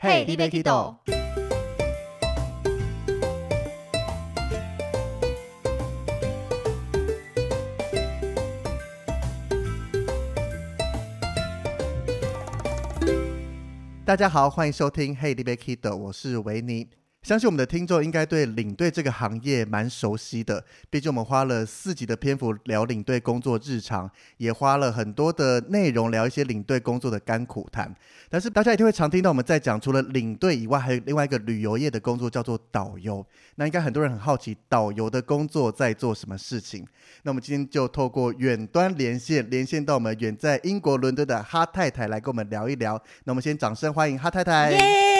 Hey, l i b e k i d o。大家好，欢迎收听《Hey, l i b Kido》，我是维尼。相信我们的听众应该对领队这个行业蛮熟悉的，毕竟我们花了四集的篇幅聊领队工作日常，也花了很多的内容聊一些领队工作的甘苦谈。但是大家一定会常听到我们在讲，除了领队以外，还有另外一个旅游业的工作叫做导游。那应该很多人很好奇，导游的工作在做什么事情？那我们今天就透过远端连线，连线到我们远在英国伦敦的哈太太来跟我们聊一聊。那我们先掌声欢迎哈太太。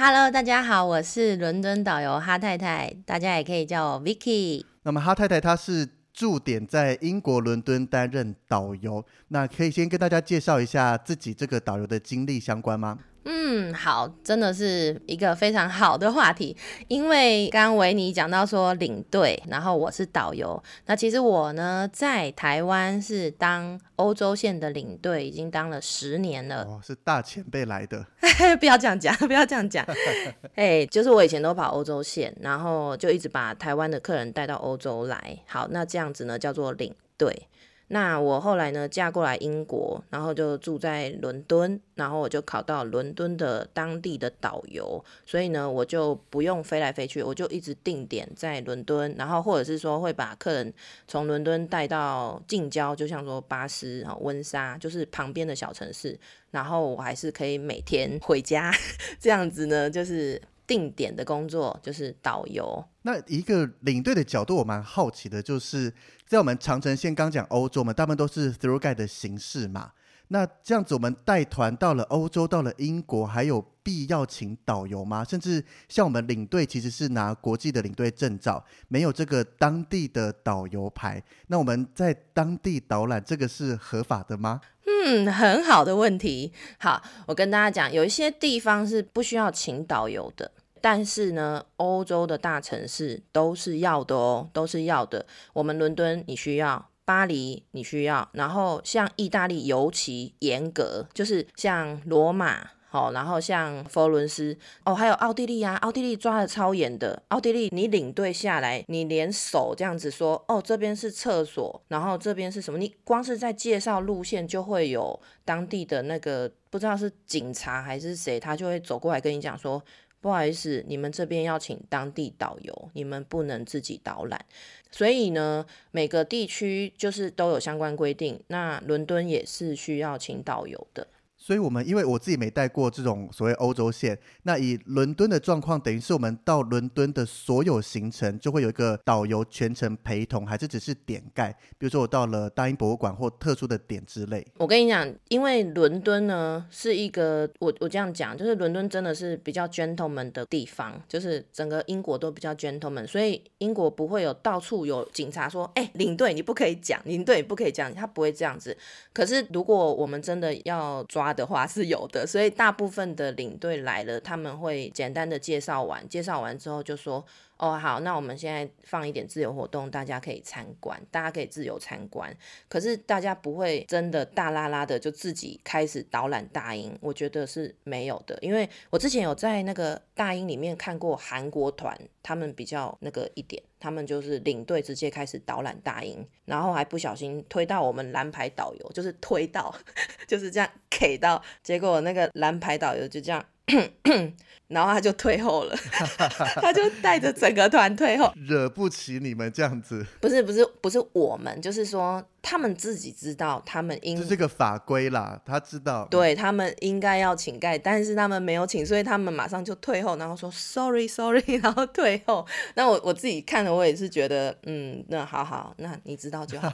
！Hello，大家好，我是伦敦导游哈太太，大家也可以叫我 Vicky。那么哈太太她是驻点在英国伦敦担任导游，那可以先跟大家介绍一下自己这个导游的经历相关吗？嗯，好，真的是一个非常好的话题。因为刚刚维尼讲到说领队，然后我是导游。那其实我呢，在台湾是当欧洲线的领队，已经当了十年了。哦，是大前辈来的。不要这样讲，不要这样讲。哎，就是我以前都跑欧洲线，然后就一直把台湾的客人带到欧洲来。好，那这样子呢，叫做领队。那我后来呢，嫁过来英国，然后就住在伦敦，然后我就考到伦敦的当地的导游，所以呢，我就不用飞来飞去，我就一直定点在伦敦，然后或者是说会把客人从伦敦带到近郊，就像说巴斯啊、温莎，就是旁边的小城市，然后我还是可以每天回家，这样子呢，就是定点的工作，就是导游。那一个领队的角度，我蛮好奇的，就是。在我们长城线刚讲欧洲嘛，大部分都是 through guide 的形式嘛。那这样子，我们带团到了欧洲，到了英国，还有必要请导游吗？甚至像我们领队其实是拿国际的领队证照，没有这个当地的导游牌。那我们在当地导览，这个是合法的吗？嗯，很好的问题。好，我跟大家讲，有一些地方是不需要请导游的。但是呢，欧洲的大城市都是要的哦，都是要的。我们伦敦你需要，巴黎你需要，然后像意大利尤其严格，就是像罗马，好，然后像佛伦斯，哦，还有奥地利啊，奥地利抓的超严的。奥地利你领队下来，你连手这样子说，哦，这边是厕所，然后这边是什么？你光是在介绍路线，就会有当地的那个不知道是警察还是谁，他就会走过来跟你讲说。不好意思，你们这边要请当地导游，你们不能自己导览。所以呢，每个地区就是都有相关规定。那伦敦也是需要请导游的。所以，我们因为我自己没带过这种所谓欧洲线，那以伦敦的状况，等于是我们到伦敦的所有行程就会有一个导游全程陪同，还是只是点盖？比如说我到了大英博物馆或特殊的点之类。我跟你讲，因为伦敦呢是一个，我我这样讲，就是伦敦真的是比较 gentleman 的地方，就是整个英国都比较 gentleman，所以英国不会有到处有警察说，哎，领队你不可以讲，领队你不可以讲，他不会这样子。可是如果我们真的要抓，的话是有的，所以大部分的领队来了，他们会简单的介绍完，介绍完之后就说。哦，好，那我们现在放一点自由活动，大家可以参观，大家可以自由参观。可是大家不会真的大拉拉的就自己开始导览大英，我觉得是没有的。因为我之前有在那个大英里面看过韩国团，他们比较那个一点，他们就是领队直接开始导览大营，然后还不小心推到我们蓝牌导游，就是推到，就是这样给到，结果那个蓝牌导游就这样。然后他就退后了，他就带着整个团退后。惹不起你们这样子，不是不是不是我们，就是说他们自己知道，他们应这是个法规啦，他知道。对他们应该要请盖，但是他们没有请，所以他们马上就退后，然后说 sorry sorry，然后退后。那我我自己看了，我也是觉得，嗯，那好好，那你知道就好。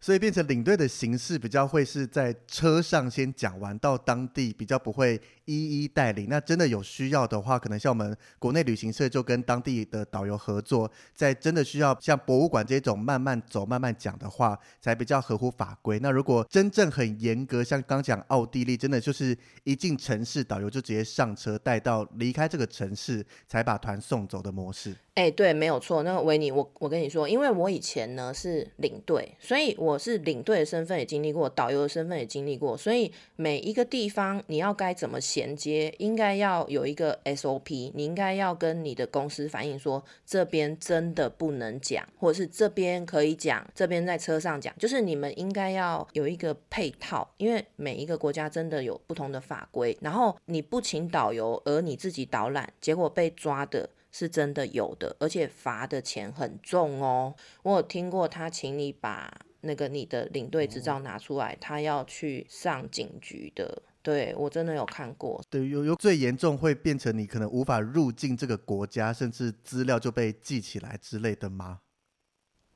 所以变成领队的形式比较会是在车上先讲完，到当地比较不会一一带领。那真真的有需要的话，可能像我们国内旅行社就跟当地的导游合作，在真的需要像博物馆这种慢慢走、慢慢讲的话，才比较合乎法规。那如果真正很严格，像刚讲奥地利，真的就是一进城市，导游就直接上车带到离开这个城市，才把团送走的模式。哎，对，没有错。那个维尼，我我跟你说，因为我以前呢是领队，所以我是领队的身份也经历过，导游的身份也经历过，所以每一个地方你要该怎么衔接，应该要有一个 SOP，你应该要跟你的公司反映说，这边真的不能讲，或者是这边可以讲，这边在车上讲，就是你们应该要有一个配套，因为每一个国家真的有不同的法规，然后你不请导游，而你自己导览，结果被抓的。是真的有的，而且罚的钱很重哦。我有听过他请你把那个你的领队执照拿出来，他要去上警局的。对我真的有看过。对，有有最严重会变成你可能无法入境这个国家，甚至资料就被记起来之类的吗？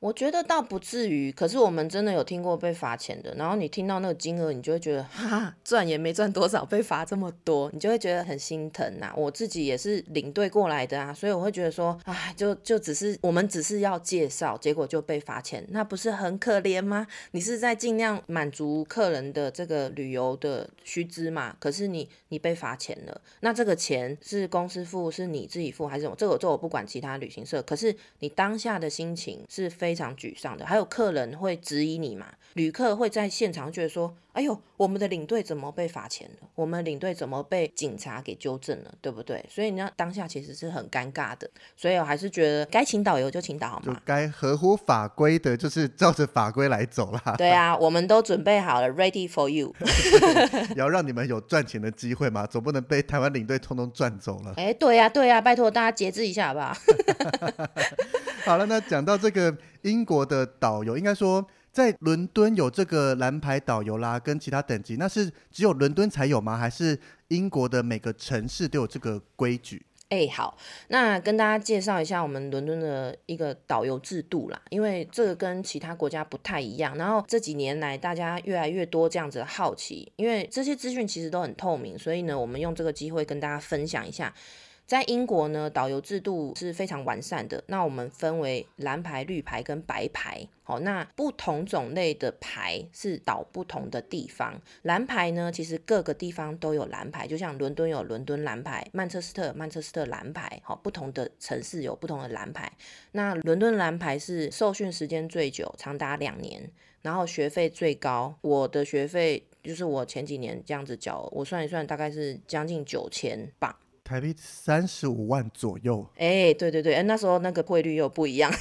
我觉得倒不至于，可是我们真的有听过被罚钱的。然后你听到那个金额，你就会觉得，哈，赚也没赚多少，被罚这么多，你就会觉得很心疼呐。我自己也是领队过来的啊，所以我会觉得说，哎，就就只是我们只是要介绍，结果就被罚钱，那不是很可怜吗？你是在尽量满足客人的这个旅游的须知嘛？可是你你被罚钱了，那这个钱是公司付，是你自己付还是什么？这个这我不管其他旅行社，可是你当下的心情是非。非常沮丧的，还有客人会质疑你嘛？旅客会在现场觉得说：“哎呦，我们的领队怎么被罚钱了？我们领队怎么被警察给纠正了？对不对？”所以你要当下其实是很尴尬的。所以我还是觉得该请导游就请导好吗？该合乎法规的，就是照着法规来走啦。对啊，我们都准备好了，ready for you。要让你们有赚钱的机会嘛，总不能被台湾领队通通赚走了。哎，对呀，对呀，拜托大家节制一下好不好？好了，那讲到这个英国的导游，应该说在伦敦有这个蓝牌导游啦，跟其他等级，那是只有伦敦才有吗？还是英国的每个城市都有这个规矩？哎，好，那跟大家介绍一下我们伦敦的一个导游制度啦，因为这个跟其他国家不太一样。然后这几年来，大家越来越多这样子的好奇，因为这些资讯其实都很透明，所以呢，我们用这个机会跟大家分享一下。在英国呢，导游制度是非常完善的。那我们分为蓝牌、绿牌跟白牌。好，那不同种类的牌是导不同的地方。蓝牌呢，其实各个地方都有蓝牌，就像伦敦有伦敦蓝牌，曼彻斯特曼彻斯特蓝牌。好，不同的城市有不同的蓝牌。那伦敦蓝牌是受训时间最久，长达两年，然后学费最高。我的学费就是我前几年这样子缴，我算一算，大概是将近九千镑。台币三十五万左右，哎，对对对，哎，那时候那个汇率又不一样，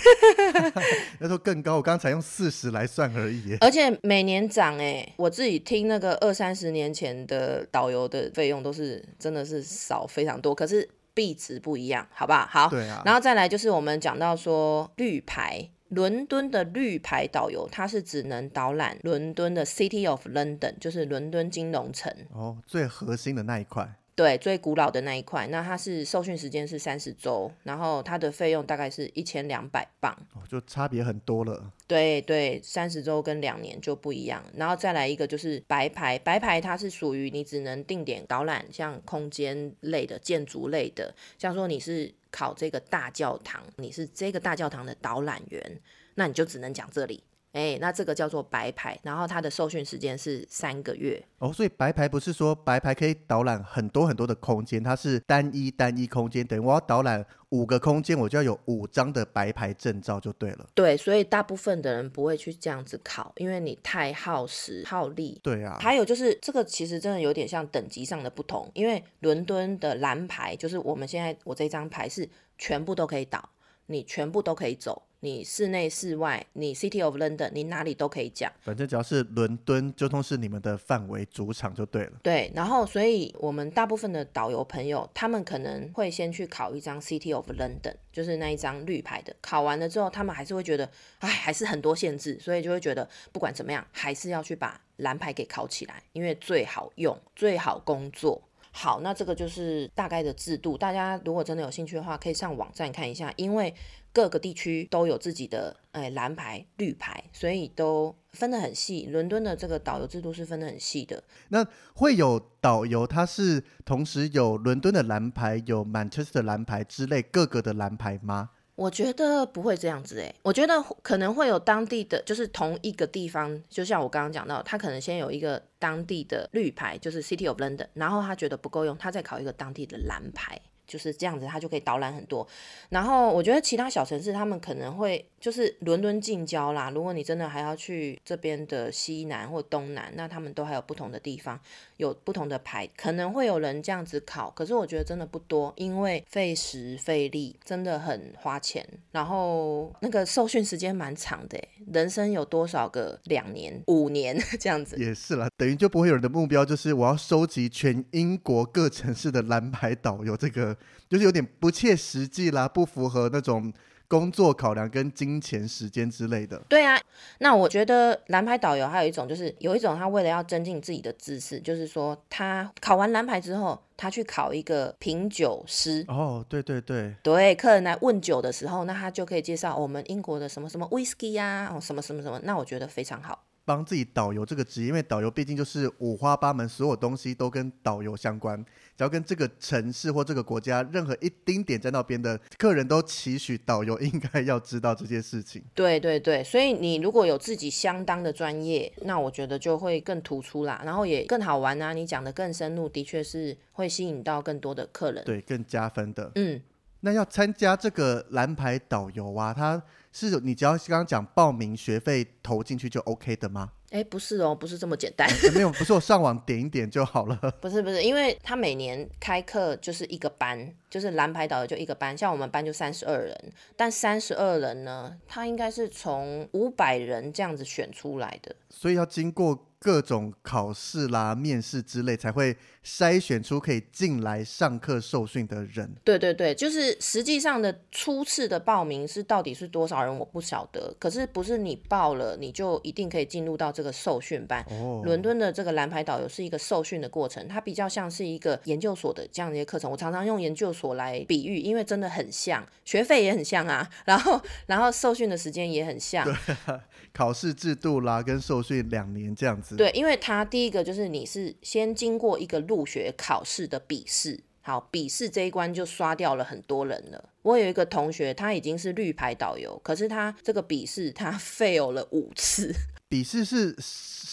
那时候更高，我刚才用四十来算而已，而且每年涨，哎，我自己听那个二三十年前的导游的费用都是真的是少非常多，可是币值不一样，好不好？好，对啊，然后再来就是我们讲到说绿牌，伦敦的绿牌导游，他是只能导览伦敦的 City of London，就是伦敦金融城，哦，最核心的那一块。对，最古老的那一块，那它是受训时间是三十周，然后它的费用大概是一千两百磅，哦，就差别很多了。对对，三十周跟两年就不一样。然后再来一个就是白牌，白牌它是属于你只能定点导览，像空间类的、建筑类的，像说你是考这个大教堂，你是这个大教堂的导览员，那你就只能讲这里。哎，那这个叫做白牌，然后它的受训时间是三个月。哦，所以白牌不是说白牌可以导览很多很多的空间，它是单一单一空间，等于我要导览五个空间，我就要有五张的白牌证照就对了。对，所以大部分的人不会去这样子考，因为你太耗时耗力。对啊。还有就是这个其实真的有点像等级上的不同，因为伦敦的蓝牌就是我们现在我这张牌是全部都可以导，你全部都可以走。你室内、室外，你 City of London，你哪里都可以讲。反正只要是伦敦，交通是你们的范围主场就对了。对，然后所以我们大部分的导游朋友，他们可能会先去考一张 City of London，就是那一张绿牌的。考完了之后，他们还是会觉得，哎，还是很多限制，所以就会觉得不管怎么样，还是要去把蓝牌给考起来，因为最好用，最好工作。好，那这个就是大概的制度。大家如果真的有兴趣的话，可以上网站看一下，因为各个地区都有自己的哎蓝牌、绿牌，所以都分得很细。伦敦的这个导游制度是分得很细的。那会有导游，他是同时有伦敦的蓝牌、有 Manchester 蓝牌之类各个的蓝牌吗？我觉得不会这样子诶，我觉得可能会有当地的，就是同一个地方，就像我刚刚讲到，他可能先有一个当地的绿牌，就是 City of London，然后他觉得不够用，他再考一个当地的蓝牌。就是这样子，他就可以导览很多。然后我觉得其他小城市他们可能会就是伦敦近郊啦。如果你真的还要去这边的西南或东南，那他们都还有不同的地方，有不同的牌，可能会有人这样子考。可是我觉得真的不多，因为费时费力，真的很花钱。然后那个受训时间蛮长的，人生有多少个两年、五年 这样子？也是啦，等于就不会有人的目标就是我要收集全英国各城市的蓝牌导游这个。就是有点不切实际啦，不符合那种工作考量跟金钱时间之类的。对啊，那我觉得蓝牌导游还有一种，就是有一种他为了要增进自己的知识，就是说他考完蓝牌之后，他去考一个品酒师。哦，对对对，对，客人来问酒的时候，那他就可以介绍我们英国的什么什么 whisky 呀，哦，什么什么什么，那我觉得非常好。帮自己导游这个职业，因为导游毕竟就是五花八门，所有东西都跟导游相关。只要跟这个城市或这个国家任何一丁点在那边的客人都期许导游应该要知道这些事情。对对对，所以你如果有自己相当的专业，那我觉得就会更突出啦，然后也更好玩啊。你讲的更深入，的确是会吸引到更多的客人，对，更加分的。嗯，那要参加这个蓝牌导游啊，他。是你只要刚刚讲报名学费投进去就 OK 的吗？哎，不是哦，不是这么简单。没有，不是我上网点一点就好了。不是不是，因为他每年开课就是一个班，就是蓝牌导游就一个班，像我们班就三十二人，但三十二人呢，他应该是从五百人这样子选出来的，所以要经过。各种考试啦、面试之类，才会筛选出可以进来上课受训的人。对对对，就是实际上的初次的报名是到底是多少人，我不晓得。可是不是你报了你就一定可以进入到这个受训班。哦。伦敦的这个蓝牌导游是一个受训的过程，它比较像是一个研究所的这样的一些课程。我常常用研究所来比喻，因为真的很像，学费也很像啊，然后然后受训的时间也很像。对。考试制度啦，跟受训两年这样子。对，因为他第一个就是你是先经过一个入学考试的笔试，好，笔试这一关就刷掉了很多人了。我有一个同学，他已经是绿牌导游，可是他这个笔试他 fail 了五次。笔试是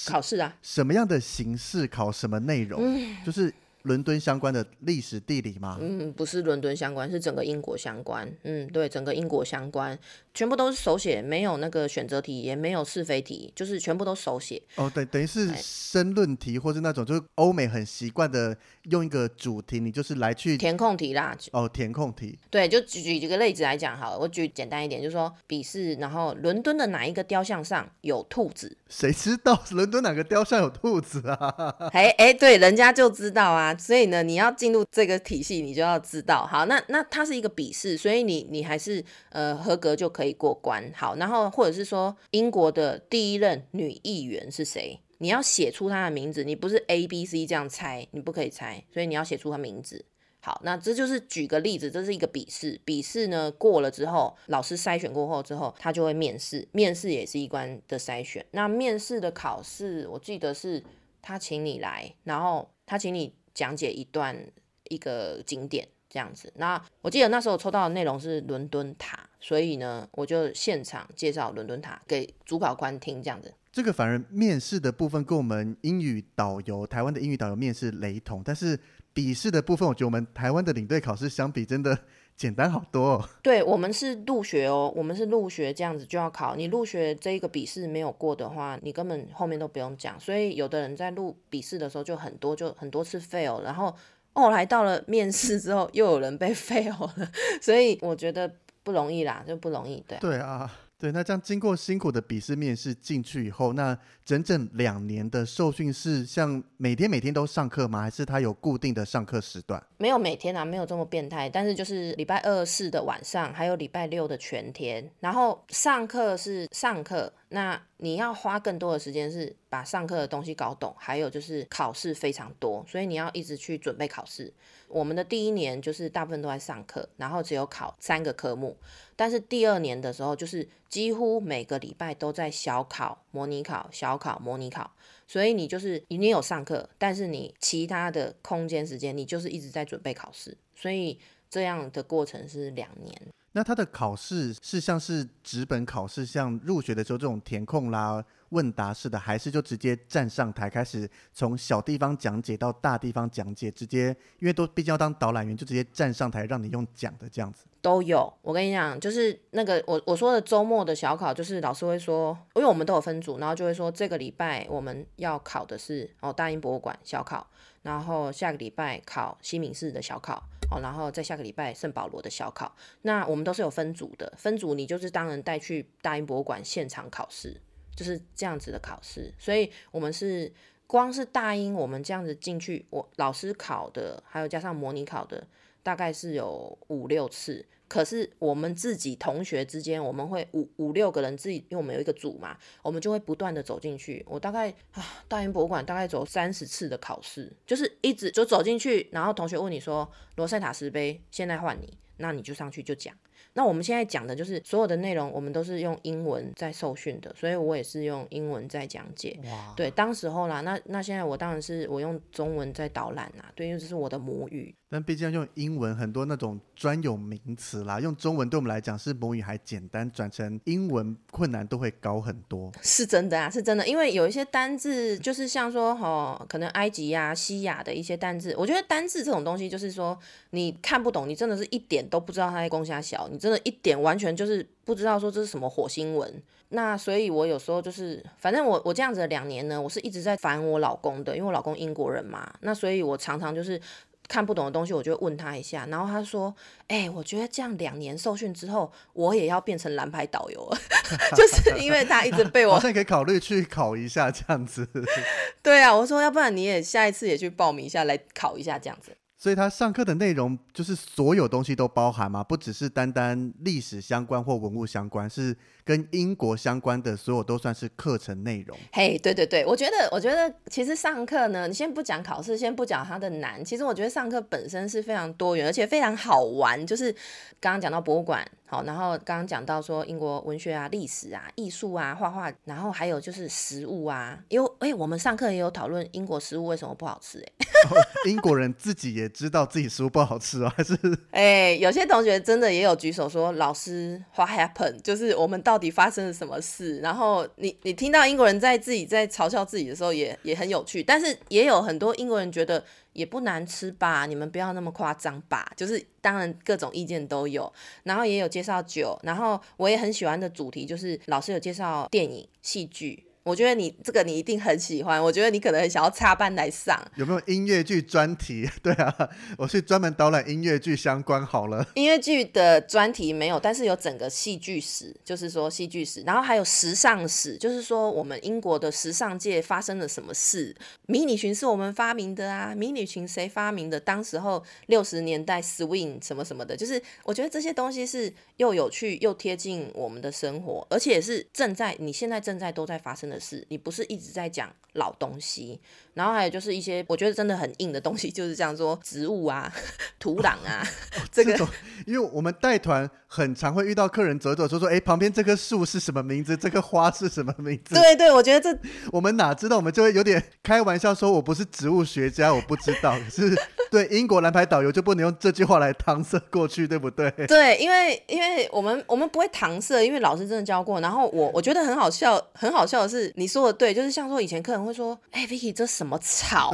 考试啊？什么样的形式？考什么内容？就是。伦敦相关的历史地理吗？嗯，不是伦敦相关，是整个英国相关。嗯，对，整个英国相关，全部都是手写，没有那个选择题，也没有是非题，就是全部都手写。哦，对，等于是申论题，或是那种就是欧美很习惯的用一个主题，你就是来去填空题啦。哦，填空题。对，就举举几个例子来讲好了，我举简单一点，就是说笔试，然后伦敦的哪一个雕像上有兔子？谁知道 伦敦哪个雕像有兔子啊？哎哎，对，人家就知道啊。所以呢，你要进入这个体系，你就要知道。好，那那它是一个笔试，所以你你还是呃合格就可以过关。好，然后或者是说英国的第一任女议员是谁？你要写出她的名字，你不是 A B C 这样猜，你不可以猜，所以你要写出她名字。好，那这就是举个例子，这是一个笔试。笔试呢过了之后，老师筛选过后之后，他就会面试。面试也是一关的筛选。那面试的考试，我记得是他请你来，然后他请你。讲解一段一个景点这样子，那我记得那时候抽到的内容是伦敦塔，所以呢，我就现场介绍伦敦塔给主考官听这样子。这个反而面试的部分跟我们英语导游台湾的英语导游面试雷同，但是笔试的部分，我觉得我们台湾的领队考试相比真的。简单好多。哦。对我们是入学哦，我们是入学这样子就要考。你入学这一个笔试没有过的话，你根本后面都不用讲。所以有的人在录笔试的时候就很多，就很多次 fail，然后后来到了面试之后又有人被 fail 了。所以我觉得。不容易啦，就不容易。对，对啊，对，那这样经过辛苦的笔试面试进去以后，那整整两年的受训是像每天每天都上课吗？还是他有固定的上课时段？没有每天啊，没有这么变态，但是就是礼拜二、四的晚上，还有礼拜六的全天，然后上课是上课，那你要花更多的时间是把上课的东西搞懂，还有就是考试非常多，所以你要一直去准备考试。我们的第一年就是大部分都在上课，然后只有考三个科目，但是第二年的时候，就是几乎每个礼拜都在小考、模拟考、小考、模拟考，所以你就是你有上课，但是你其他的空间时间，你就是一直在准备考试，所以这样的过程是两年。那他的考试是像是纸本考试，像入学的时候这种填空啦、问答式的，还是就直接站上台开始从小地方讲解到大地方讲解，直接因为都毕竟要当导览员，就直接站上台让你用讲的这样子。都有，我跟你讲，就是那个我我说的周末的小考，就是老师会说，因为我们都有分组，然后就会说这个礼拜我们要考的是哦大英博物馆小考，然后下个礼拜考西敏寺的小考，哦，然后在下个礼拜圣保罗的小考。那我们都是有分组的，分组你就是当然带去大英博物馆现场考试，就是这样子的考试。所以我们是光是大英，我们这样子进去，我老师考的，还有加上模拟考的。大概是有五六次，可是我们自己同学之间，我们会五五六个人自己，因为我们有一个组嘛，我们就会不断的走进去。我大概啊，大英博物馆大概走三十次的考试，就是一直就走进去，然后同学问你说罗塞塔石碑，现在换你，那你就上去就讲。那我们现在讲的就是所有的内容，我们都是用英文在受训的，所以我也是用英文在讲解。对，当时候啦，那那现在我当然是我用中文在导览啦，对，因为这是我的母语。但毕竟用英文很多那种专有名词啦，用中文对我们来讲是母语还简单，转成英文困难都会高很多。是真的啊，是真的，因为有一些单字就是像说哦，可能埃及呀、西亚的一些单字，我觉得单字这种东西就是说你看不懂，你真的是一点都不知道它在攻下小，你真的一点完全就是不知道说这是什么火星文。那所以，我有时候就是，反正我我这样子两年呢，我是一直在烦我老公的，因为我老公英国人嘛，那所以我常常就是。看不懂的东西，我就问他一下，然后他说：“哎，我觉得这样两年受训之后，我也要变成蓝牌导游了，就是因为他一直被我，好像可以考虑去考一下这样子。对啊，我说要不然你也下一次也去报名一下来考一下这样子。所以他上课的内容就是所有东西都包含吗？不只是单单历史相关或文物相关，是。跟英国相关的所有都算是课程内容。嘿，对对对，我觉得，我觉得其实上课呢，你先不讲考试，先不讲它的难，其实我觉得上课本身是非常多元，而且非常好玩。就是刚刚讲到博物馆，好，然后刚刚讲到说英国文学啊、历史啊、艺术啊、画画，然后还有就是食物啊，因为哎，我们上课也有讨论英国食物为什么不好吃，哎，英国人自己也知道自己食物不好吃啊，还是哎，有些同学真的也有举手说，老师，What happened？就是我们到到底发生了什么事？然后你你听到英国人在自己在嘲笑自己的时候，也也很有趣。但是也有很多英国人觉得也不难吃吧？你们不要那么夸张吧？就是当然各种意见都有。然后也有介绍酒，然后我也很喜欢的主题就是老师有介绍电影、戏剧。我觉得你这个你一定很喜欢，我觉得你可能很想要插班来上。有没有音乐剧专题？对啊，我去专门导览音乐剧相关好了。音乐剧的专题没有，但是有整个戏剧史，就是说戏剧史，然后还有时尚史，就是说我们英国的时尚界发生了什么事。迷你裙是我们发明的啊，迷你裙谁发明的？当时候六十年代 swing 什么什么的，就是我觉得这些东西是又有趣又贴近我们的生活，而且是正在你现在正在都在发生的。事你不是一直在讲老东西，然后还有就是一些我觉得真的很硬的东西，就是这样说植物啊、土壤啊，这个，因为我们带团很常会遇到客人走走说说，哎，旁边这棵树是什么名字？这棵花是什么名字？对对，我觉得这 我们哪知道？我们就会有点开玩笑说，我不是植物学家，我不知道。可是 对英国蓝牌导游就不能用这句话来搪塞过去，对不对？对，因为因为我们我们不会搪塞，因为老师真的教过。然后我我觉得很好笑，很好笑的是。你说的对，就是像说以前客人会说：“哎，Vicky，这什么草？”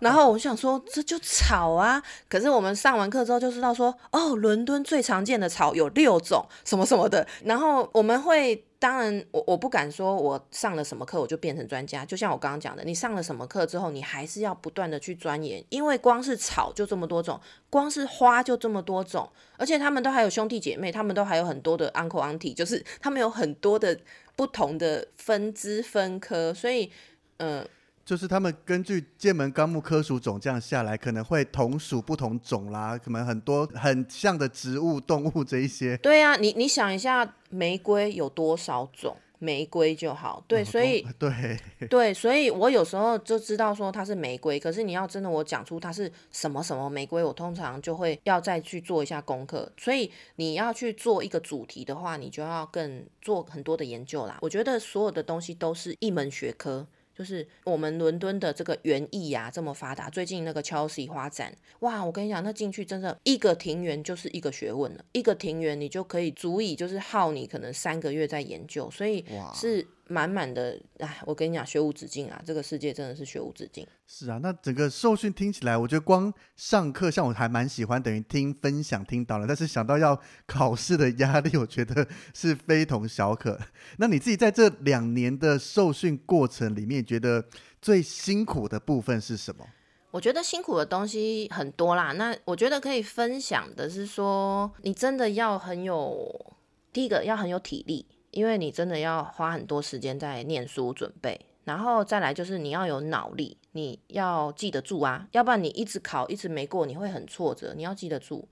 然后我想说：“这就草啊！”可是我们上完课之后就知道说：“哦，伦敦最常见的草有六种，什么什么的。”然后我们会。当然，我我不敢说我上了什么课我就变成专家。就像我刚刚讲的，你上了什么课之后，你还是要不断的去钻研，因为光是草就这么多种，光是花就这么多种，而且他们都还有兄弟姐妹，他们都还有很多的 uncle auntie，就是他们有很多的不同的分支分科，所以，嗯。就是他们根据剑门纲目科属种这样下来，可能会同属不同种啦，可能很多很像的植物、动物这一些。对啊，你你想一下，玫瑰有多少种？玫瑰就好，对，所以对 对，所以我有时候就知道说它是玫瑰，可是你要真的我讲出它是什么什么玫瑰，我通常就会要再去做一下功课。所以你要去做一个主题的话，你就要更做很多的研究啦。我觉得所有的东西都是一门学科。就是我们伦敦的这个园艺呀这么发达，最近那个 Chelsea 花展，哇，我跟你讲，那进去真的一个庭园就是一个学问了，一个庭园你就可以足以就是耗你可能三个月在研究，所以是。满满的，哎，我跟你讲，学无止境啊！这个世界真的是学无止境。是啊，那整个受训听起来，我觉得光上课，像我还蛮喜欢，等于听分享、听到了。但是想到要考试的压力，我觉得是非同小可。那你自己在这两年的受训过程里面，觉得最辛苦的部分是什么？我觉得辛苦的东西很多啦。那我觉得可以分享的是说，你真的要很有，第一个要很有体力。因为你真的要花很多时间在念书准备，然后再来就是你要有脑力，你要记得住啊，要不然你一直考一直没过，你会很挫折。你要记得住，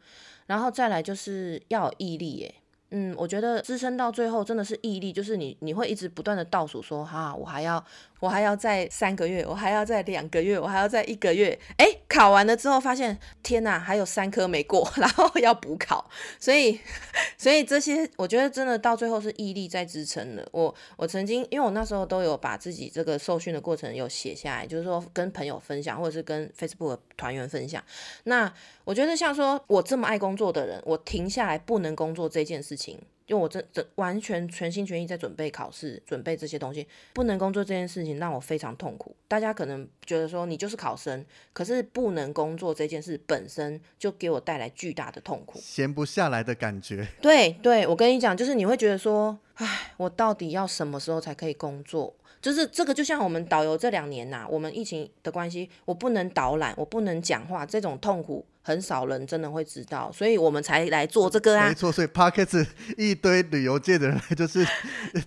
然后再来就是要有毅力耶。嗯，我觉得支撑到最后真的是毅力，就是你你会一直不断的倒数说哈，我还要我还要再三个月，我还要再两个月，我还要再一个月。哎，考完了之后发现天哪，还有三科没过，然后要补考，所以 所以这些我觉得真的到最后是毅力在支撑的。我我曾经因为我那时候都有把自己这个受训的过程有写下来，就是说跟朋友分享，或者是跟 Facebook 团员分享。那我觉得像说我这么爱工作的人，我停下来不能工作这件事情。因为我这这完全全心全意在准备考试，准备这些东西，不能工作这件事情让我非常痛苦。大家可能觉得说你就是考生，可是不能工作这件事本身就给我带来巨大的痛苦，闲不下来的感觉。对对，我跟你讲，就是你会觉得说，唉，我到底要什么时候才可以工作？就是这个，就像我们导游这两年呐，我们疫情的关系，我不能导览，我不能讲话，这种痛苦。很少人真的会知道，所以我们才来做这个啊。没错，所以 p a r k e t 一堆旅游界的人，就是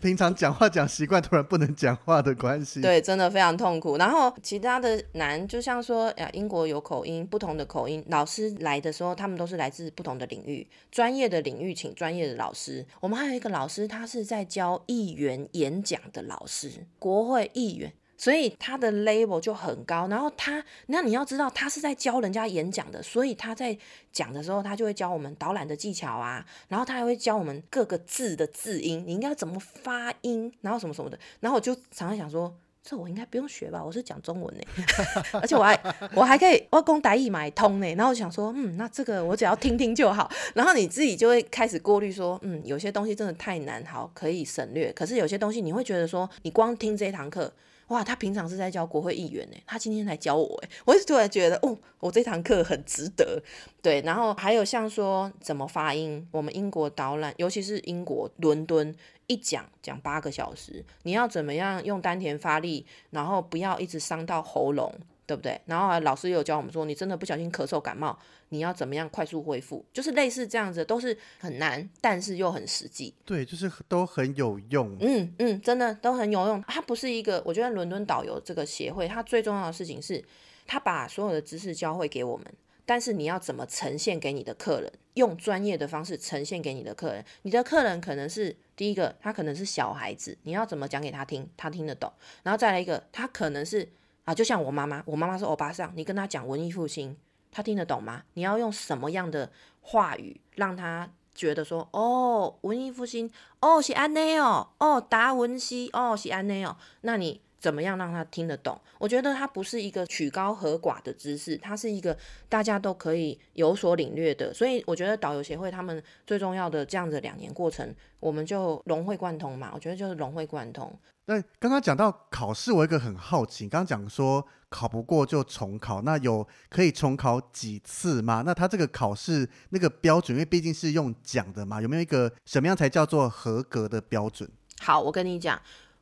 平常讲话讲习惯，突然不能讲话的关系。对，真的非常痛苦。然后其他的难，就像说呀，英国有口音，不同的口音，老师来的时候，他们都是来自不同的领域，专业的领域请专业的老师。我们还有一个老师，他是在教议员演讲的老师，国会议员。所以他的 level 就很高，然后他，那你要知道，他是在教人家演讲的，所以他在讲的时候，他就会教我们导览的技巧啊，然后他还会教我们各个字的字音，你应该怎么发音，然后什么什么的，然后我就常常想说，这我应该不用学吧，我是讲中文呢，而且我还我还可以我公台语买通呢，然后我想说，嗯，那这个我只要听听就好，然后你自己就会开始过滤说，嗯，有些东西真的太难，好可以省略，可是有些东西你会觉得说，你光听这一堂课。哇，他平常是在教国会议员呢，他今天来教我哎，我就突然觉得哦，我这堂课很值得。对，然后还有像说怎么发音，我们英国导览，尤其是英国伦敦，一讲讲八个小时，你要怎么样用丹田发力，然后不要一直伤到喉咙。对不对？然后老师有教我们说，你真的不小心咳嗽感冒，你要怎么样快速恢复？就是类似这样子，都是很难，但是又很实际。对，就是都很有用。嗯嗯，真的都很有用。它不是一个，我觉得伦敦导游这个协会，它最重要的事情是，它把所有的知识教会给我们，但是你要怎么呈现给你的客人，用专业的方式呈现给你的客人。你的客人可能是第一个，他可能是小孩子，你要怎么讲给他听，他听得懂。然后再来一个，他可能是。啊，就像我妈妈，我妈妈是欧巴桑，你跟她讲文艺复兴，她听得懂吗？你要用什么样的话语让她觉得说，哦，文艺复兴，哦是安内哦，哦达文西，哦是安内哦，那你怎么样让她听得懂？我觉得它不是一个曲高和寡的知识，它是一个大家都可以有所领略的。所以我觉得导游协会他们最重要的这样子两年过程，我们就融会贯通嘛。我觉得就是融会贯通。那刚刚讲到考试，我一个很好奇，刚刚讲说考不过就重考，那有可以重考几次吗？那他这个考试那个标准，因为毕竟是用讲的嘛，有没有一个什么样才叫做合格的标准？好，我跟你讲，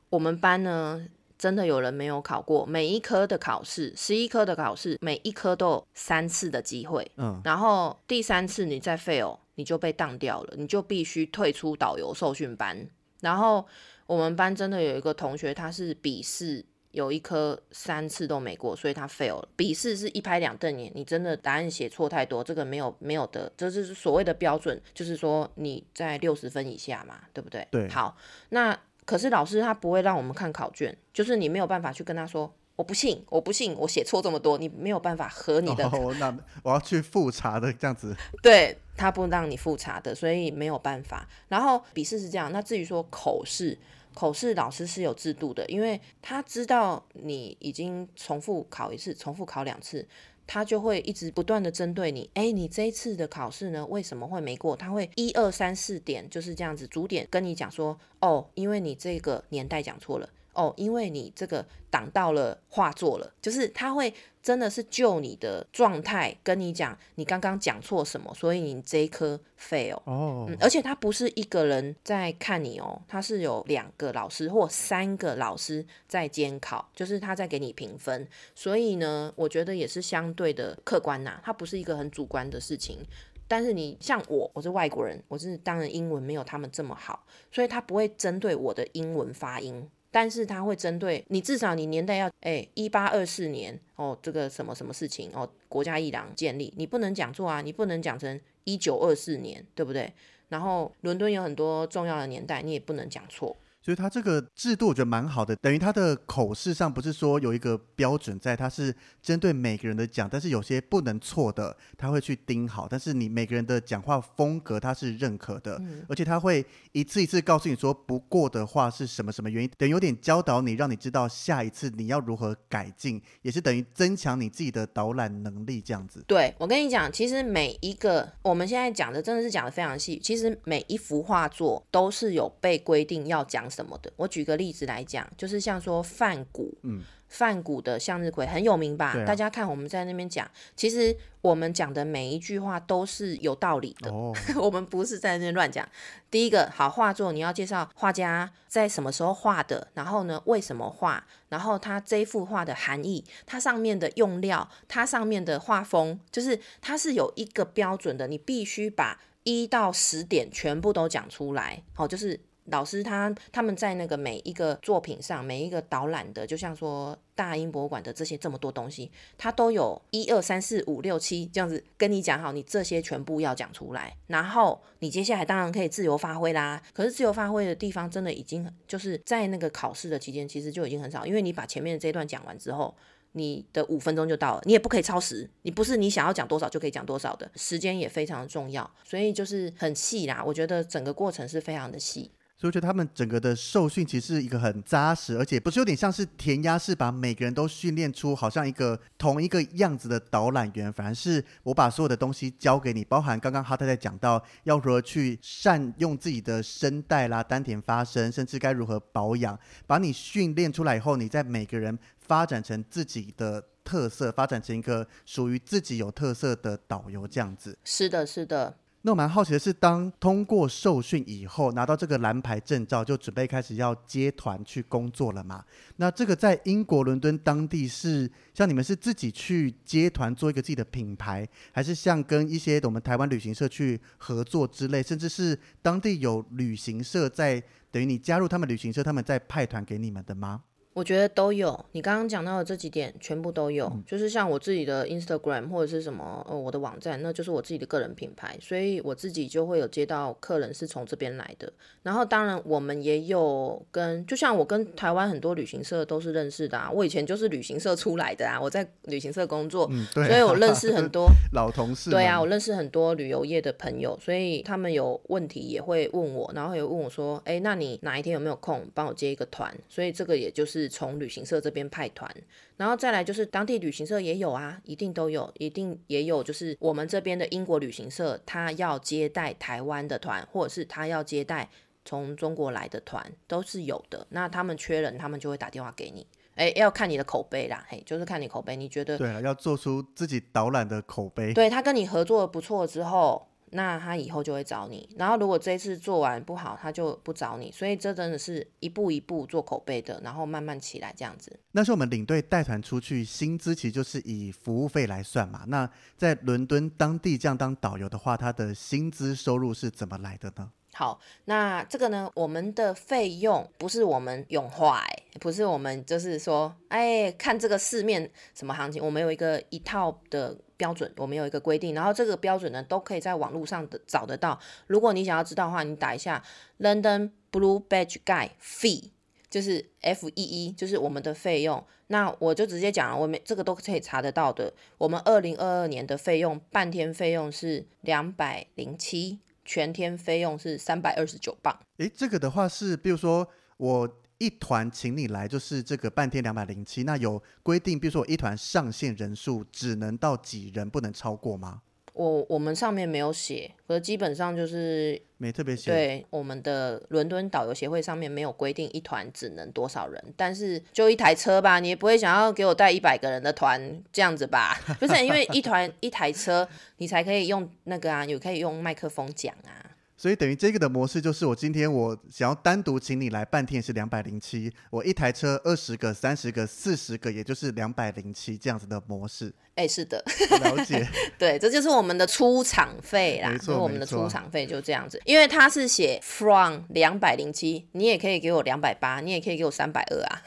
我们班呢真的有人没有考过，每一科的考试，十一科的考试，每一科都有三次的机会，嗯，然后第三次你再 fail，你就被当掉了，你就必须退出导游受训班。然后我们班真的有一个同学，他是笔试有一科三次都没过，所以他 fail 了。笔试是一拍两瞪眼，你真的答案写错太多，这个没有没有的，这就是所谓的标准，就是说你在六十分以下嘛，对不对？对好，那可是老师他不会让我们看考卷，就是你没有办法去跟他说。我不信，我不信，我写错这么多，你没有办法和你的哦，那我要去复查的这样子。对他不让你复查的，所以没有办法。然后笔试是这样，那至于说口试，口试老师是有制度的，因为他知道你已经重复考一次，重复考两次，他就会一直不断的针对你。哎，你这一次的考试呢，为什么会没过？他会一二三四点就是这样子，主点跟你讲说，哦，因为你这个年代讲错了。哦，因为你这个挡到了画作了，就是他会真的是就你的状态跟你讲，你刚刚讲错什么，所以你这一科 fail。哦，嗯，而且他不是一个人在看你哦，他是有两个老师或三个老师在监考，就是他在给你评分，所以呢，我觉得也是相对的客观呐，它不是一个很主观的事情。但是你像我，我是外国人，我是当然英文没有他们这么好，所以他不会针对我的英文发音。但是它会针对你，至少你年代要哎一八二四年哦，这个什么什么事情哦，国家议廊建立，你不能讲错啊，你不能讲成一九二四年，对不对？然后伦敦有很多重要的年代，你也不能讲错。所以他这个制度我觉得蛮好的，等于他的口试上不是说有一个标准在，他是针对每个人的讲，但是有些不能错的，他会去盯好。但是你每个人的讲话风格他是认可的，而且他会一次一次告诉你说不过的话是什么什么原因，等于有点教导你，让你知道下一次你要如何改进，也是等于增强你自己的导览能力这样子。对我跟你讲，其实每一个我们现在讲的真的是讲的非常细，其实每一幅画作都是有被规定要讲。什么的？我举个例子来讲，就是像说梵谷，嗯，梵谷的向日葵很有名吧？大家看我们在那边讲，其实我们讲的每一句话都是有道理的。哦，我们不是在那边乱讲。第一个，好画作，你要介绍画家在什么时候画的，然后呢，为什么画，然后他这幅画的含义，它上面的用料，它上面的画风，就是它是有一个标准的，你必须把一到十点全部都讲出来。好，就是。老师他他们在那个每一个作品上，每一个导览的，就像说大英博物馆的这些这么多东西，他都有一二三四五六七这样子跟你讲好，你这些全部要讲出来，然后你接下来当然可以自由发挥啦。可是自由发挥的地方真的已经就是在那个考试的期间，其实就已经很少，因为你把前面的这段讲完之后，你的五分钟就到了，你也不可以超时，你不是你想要讲多少就可以讲多少的，时间也非常的重要，所以就是很细啦。我觉得整个过程是非常的细。所以我觉得他们整个的受训其实是一个很扎实，而且不是有点像是填鸭式把每个人都训练出好像一个同一个样子的导览员，反而是我把所有的东西交给你，包含刚刚哈太太讲到要如何去善用自己的声带啦、丹田发声，甚至该如何保养，把你训练出来以后，你在每个人发展成自己的特色，发展成一个属于自己有特色的导游这样子。是的，是的。那我蛮好奇的是，当通过受训以后，拿到这个蓝牌证照，就准备开始要接团去工作了嘛？那这个在英国伦敦当地是像你们是自己去接团做一个自己的品牌，还是像跟一些我们台湾旅行社去合作之类，甚至是当地有旅行社在等于你加入他们旅行社，他们在派团给你们的吗？我觉得都有，你刚刚讲到的这几点全部都有，就是像我自己的 Instagram 或者是什么呃我的网站，那就是我自己的个人品牌，所以我自己就会有接到客人是从这边来的。然后当然我们也有跟，就像我跟台湾很多旅行社都是认识的啊，我以前就是旅行社出来的啊，我在旅行社工作，所以我认识很多 老同事。对啊，我认识很多旅游业的朋友，所以他们有问题也会问我，然后也问我说，哎，那你哪一天有没有空帮我接一个团？所以这个也就是。是从旅行社这边派团，然后再来就是当地旅行社也有啊，一定都有，一定也有，就是我们这边的英国旅行社，他要接待台湾的团，或者是他要接待从中国来的团，都是有的。那他们缺人，他们就会打电话给你，哎，要看你的口碑啦，嘿，就是看你口碑，你觉得对啊，要做出自己导览的口碑。对他跟你合作不错之后。那他以后就会找你。然后如果这一次做完不好，他就不找你。所以这真的是一步一步做口碑的，然后慢慢起来这样子。那是我们领队带团出去，薪资其实就是以服务费来算嘛。那在伦敦当地这样当导游的话，他的薪资收入是怎么来的呢？好，那这个呢，我们的费用不是我们用坏、不是我们就是说，哎，看这个市面什么行情，我们有一个一套的标准，我们有一个规定，然后这个标准呢，都可以在网络上的找得到。如果你想要知道的话，你打一下 London Blue Badge Guide Fee，就是 F E E，就是我们的费用。那我就直接讲了，我们这个都可以查得到的。我们二零二二年的费用，半天费用是两百零七。全天费用是三百二十九磅。诶，这个的话是，比如说我一团请你来，就是这个半天两百零七。那有规定，比如说我一团上限人数只能到几人，不能超过吗？我我们上面没有写，可是基本上就是没特别写。对，我们的伦敦导游协会上面没有规定一团只能多少人，但是就一台车吧，你也不会想要给我带一百个人的团这样子吧？不是，因为一团一台车，你才可以用那个啊，有可以用麦克风讲啊。所以等于这个的模式就是，我今天我想要单独请你来半天是两百零七，我一台车二十个、三十个、四十个，也就是两百零七这样子的模式。哎，是的，了解。对，这就是我们的出场费啦，没错，我们的出场费就这样子。因为他是写 from 两百零七，你也可以给我两百八，你也可以给我三百二啊。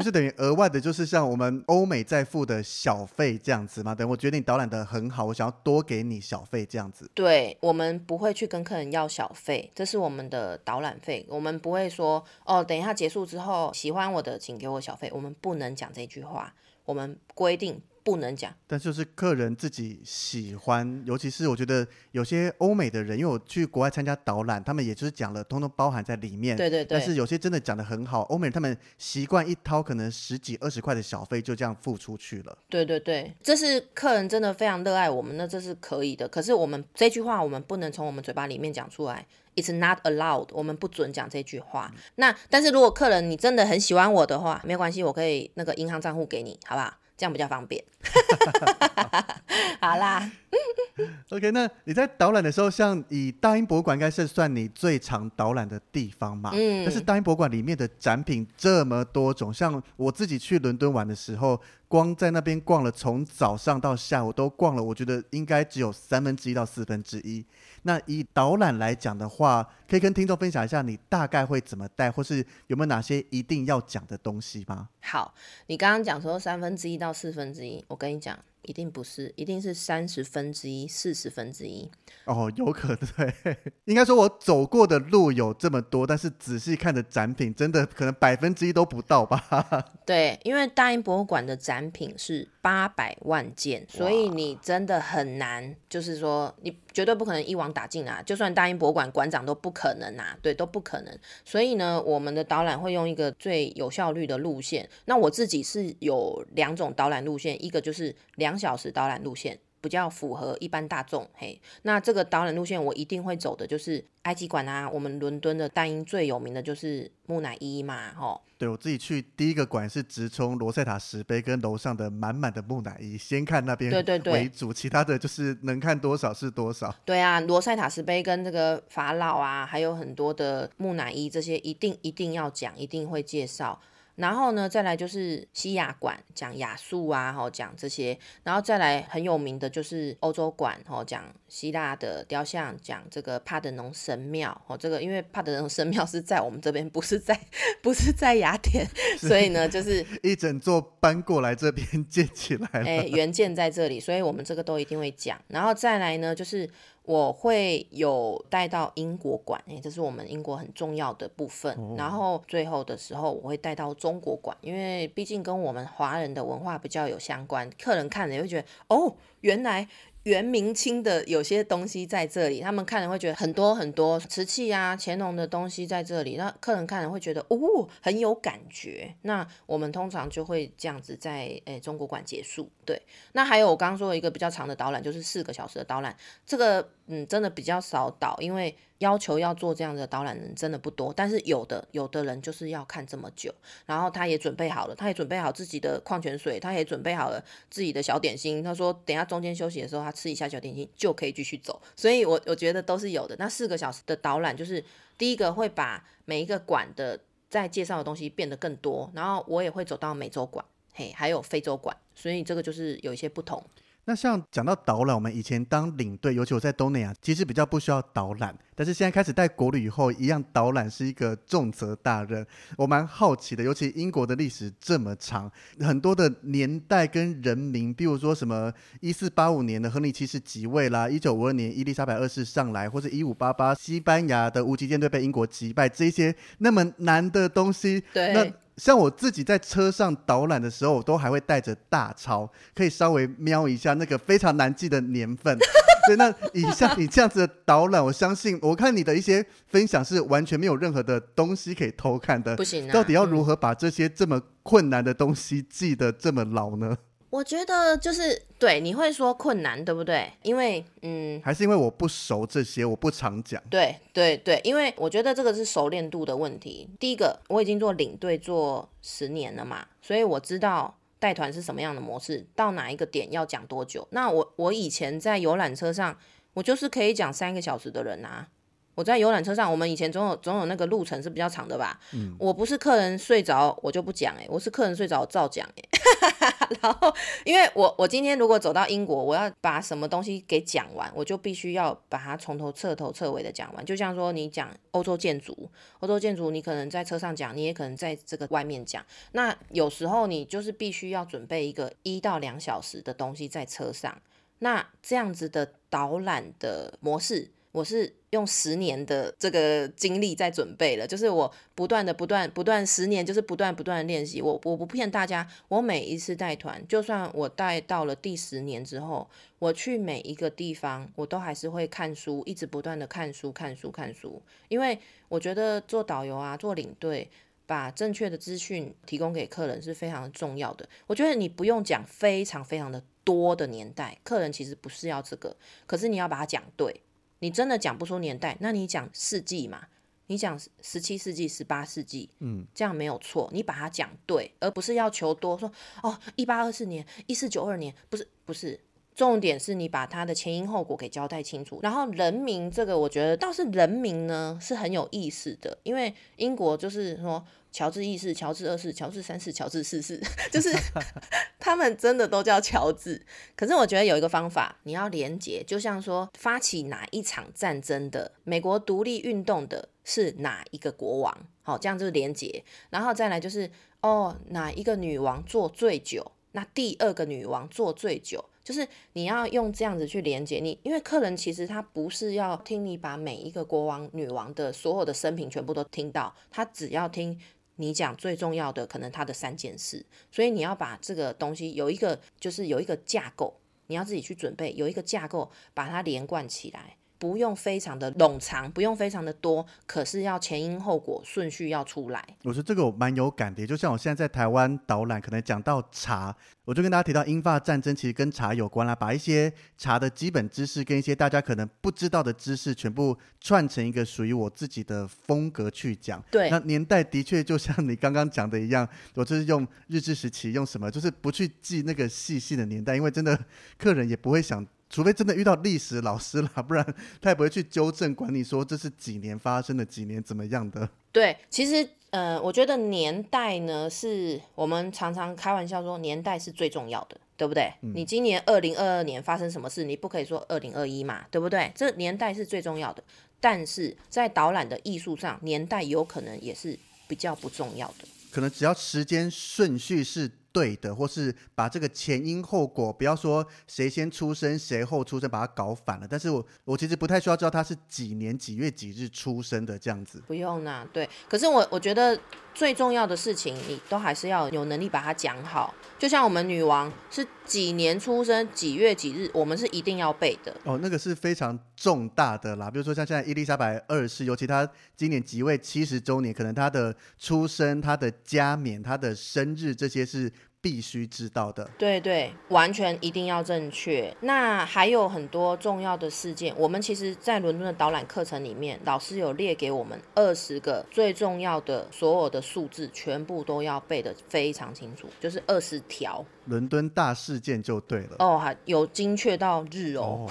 就是等于额外的，就是像我们欧美在付的小费这样子嘛。等我觉得你导览的很好，我想要多给你小费这样子。对，我们不会去跟客人要小费，这是我们的导览费。我们不会说哦，等一下结束之后，喜欢我的请给我小费。我们不能讲这句话，我们规定。不能讲，但就是客人自己喜欢，尤其是我觉得有些欧美的人，因为我去国外参加导览，他们也就是讲了，通通包含在里面。对对对。但是有些真的讲的很好，欧美人他们习惯一掏可能十几二十块的小费，就这样付出去了。对对对，这是客人真的非常热爱我们，那这是可以的。可是我们这句话，我们不能从我们嘴巴里面讲出来，It's not allowed，我们不准讲这句话。那但是如果客人你真的很喜欢我的话，没有关系，我可以那个银行账户给你，好不好？这样比较方便。好啦，OK，那你在导览的时候，像以大英博物馆，应该是算你最常导览的地方嘛？嗯。但是大英博物馆里面的展品这么多种，像我自己去伦敦玩的时候。光在那边逛了，从早上到下午都逛了，我觉得应该只有三分之一到四分之一。那以导览来讲的话，可以跟听众分享一下，你大概会怎么带，或是有没有哪些一定要讲的东西吗？好，你刚刚讲说三分之一到四分之一，我跟你讲。一定不是，一定是三十分之一、四十分之一。哦，有可能对，应该说我走过的路有这么多，但是仔细看的展品，真的可能百分之一都不到吧？对，因为大英博物馆的展品是八百万件，所以你真的很难，就是说你绝对不可能一网打尽啊！就算大英博物馆馆长都不可可能啊，对，都不可能。所以呢，我们的导览会用一个最有效率的路线。那我自己是有两种导览路线，一个就是。两小时导览路线比较符合一般大众，嘿，那这个导览路线我一定会走的就是埃及馆啊。我们伦敦的大英最有名的就是木乃伊嘛，吼。对我自己去第一个馆是直冲罗塞塔石碑跟楼上的满满的木乃伊，先看那边为主，其他的就是能看多少是多少。对啊，罗塞塔石碑跟这个法老啊，还有很多的木乃伊，这些一定一定要讲，一定会介绍。然后呢，再来就是西亚馆，讲亚述啊，吼讲这些，然后再来很有名的就是欧洲馆，吼讲希腊的雕像，讲这个帕德农神庙，吼这个因为帕德农神庙是在我们这边，不是在不是在雅典，所以呢就是一整座搬过来这边 建起来了，哎，原件在这里，所以我们这个都一定会讲。然后再来呢就是。我会有带到英国馆，哎，这是我们英国很重要的部分。然后最后的时候，我会带到中国馆，因为毕竟跟我们华人的文化比较有相关，客人看了也会觉得，哦，原来。元明清的有些东西在这里，他们看了会觉得很多很多瓷器啊、乾隆的东西在这里，那客人看了会觉得哦很有感觉。那我们通常就会这样子在诶中国馆结束。对，那还有我刚刚说一个比较长的导览，就是四个小时的导览，这个嗯，真的比较少导，因为要求要做这样的导览人真的不多。但是有的有的人就是要看这么久，然后他也准备好了，他也准备好自己的矿泉水，他也准备好了自己的小点心。他说，等下中间休息的时候，他吃一下小点心就可以继续走。所以，我我觉得都是有的。那四个小时的导览，就是第一个会把每一个馆的在介绍的东西变得更多，然后我也会走到美洲馆，嘿，还有非洲馆，所以这个就是有一些不同。那像讲到导览，我们以前当领队，尤其我在东南亚，其实比较不需要导览。但是现在开始带国旅以后，一样导览是一个重责大任。我蛮好奇的，尤其英国的历史这么长，很多的年代跟人名，比如说什么一四八五年的亨利七世即位啦，一九五二年伊丽莎白二世上来，或者一五八八西班牙的无极舰队被英国击败，这些那么难的东西，对。那像我自己在车上导览的时候，我都还会带着大钞，可以稍微瞄一下那个非常难记的年份。所以那以像你这样子的导览，我相信我看你的一些分享是完全没有任何的东西可以偷看的。不行，到底要如何把这些这么困难的东西记得这么牢呢？我觉得就是对，你会说困难，对不对？因为嗯，还是因为我不熟这些，我不常讲。对对对，因为我觉得这个是熟练度的问题。第一个，我已经做领队做十年了嘛，所以我知道带团是什么样的模式，到哪一个点要讲多久。那我我以前在游览车上，我就是可以讲三个小时的人啊。我在游览车上，我们以前总有总有那个路程是比较长的吧？嗯，我不是客人睡着我就不讲哎，我是客人睡着照讲哎。然后，因为我我今天如果走到英国，我要把什么东西给讲完，我就必须要把它从头彻头彻尾的讲完。就像说你讲欧洲建筑，欧洲建筑你可能在车上讲，你也可能在这个外面讲。那有时候你就是必须要准备一个一到两小时的东西在车上。那这样子的导览的模式。我是用十年的这个经历在准备了，就是我不断的、不断、不断十年，就是不断、不断的练习。我我不骗大家，我每一次带团，就算我带到了第十年之后，我去每一个地方，我都还是会看书，一直不断的看书、看书、看书。因为我觉得做导游啊，做领队，把正确的资讯提供给客人是非常重要的。我觉得你不用讲非常非常的多的年代，客人其实不是要这个，可是你要把它讲对。你真的讲不出年代，那你讲世纪嘛？你讲十七世纪、十八世纪，嗯，这样没有错。你把它讲对，而不是要求多说哦，一八二四年、一四九二年，不是不是。重点是你把它的前因后果给交代清楚。然后人民这个，我觉得倒是人民呢是很有意思的，因为英国就是说。乔治一世、乔治二世、乔治三世、乔治四世，就是他们真的都叫乔治。可是我觉得有一个方法，你要连结，就像说发起哪一场战争的，美国独立运动的是哪一个国王，好，这样就是连结。然后再来就是哦，哪一个女王做最久，那第二个女王做最久。就是你要用这样子去连接你，因为客人其实他不是要听你把每一个国王、女王的所有的生平全部都听到，他只要听。你讲最重要的可能他的三件事，所以你要把这个东西有一个就是有一个架构，你要自己去准备有一个架构把它连贯起来。不用非常的冗长，不用非常的多，可是要前因后果顺序要出来。我觉得这个我蛮有感的，就像我现在在台湾导览，可能讲到茶，我就跟大家提到英法战争其实跟茶有关啦，把一些茶的基本知识跟一些大家可能不知道的知识，全部串成一个属于我自己的风格去讲。对，那年代的确就像你刚刚讲的一样，我就是用日治时期用什么，就是不去记那个细细的年代，因为真的客人也不会想。除非真的遇到历史老师了，不然他也不会去纠正管你说这是几年发生的，几年怎么样的。对，其实呃，我觉得年代呢，是我们常常开玩笑说年代是最重要的，对不对？你今年二零二二年发生什么事，你不可以说二零二一嘛，对不对？这年代是最重要的，但是在导览的艺术上，年代有可能也是比较不重要的。可能只要时间顺序是。对的，或是把这个前因后果，不要说谁先出生谁后出生，把它搞反了。但是我我其实不太需要知道他是几年几月几日出生的这样子。不用啦，对。可是我我觉得最重要的事情，你都还是要有能力把它讲好。就像我们女王是几年出生几月几日，我们是一定要背的。哦，那个是非常重大的啦。比如说像现在伊丽莎白二世，尤其她今年即位七十周年，可能她的出生、她的加冕、她的生日这些是。必须知道的。对对，完全一定要正确。那还有很多重要的事件，我们其实，在伦敦的导览课程里面，老师有列给我们二十个最重要的所有的数字，全部都要背得非常清楚，就是二十条伦敦大事件就对了。哦，还有精确到日哦，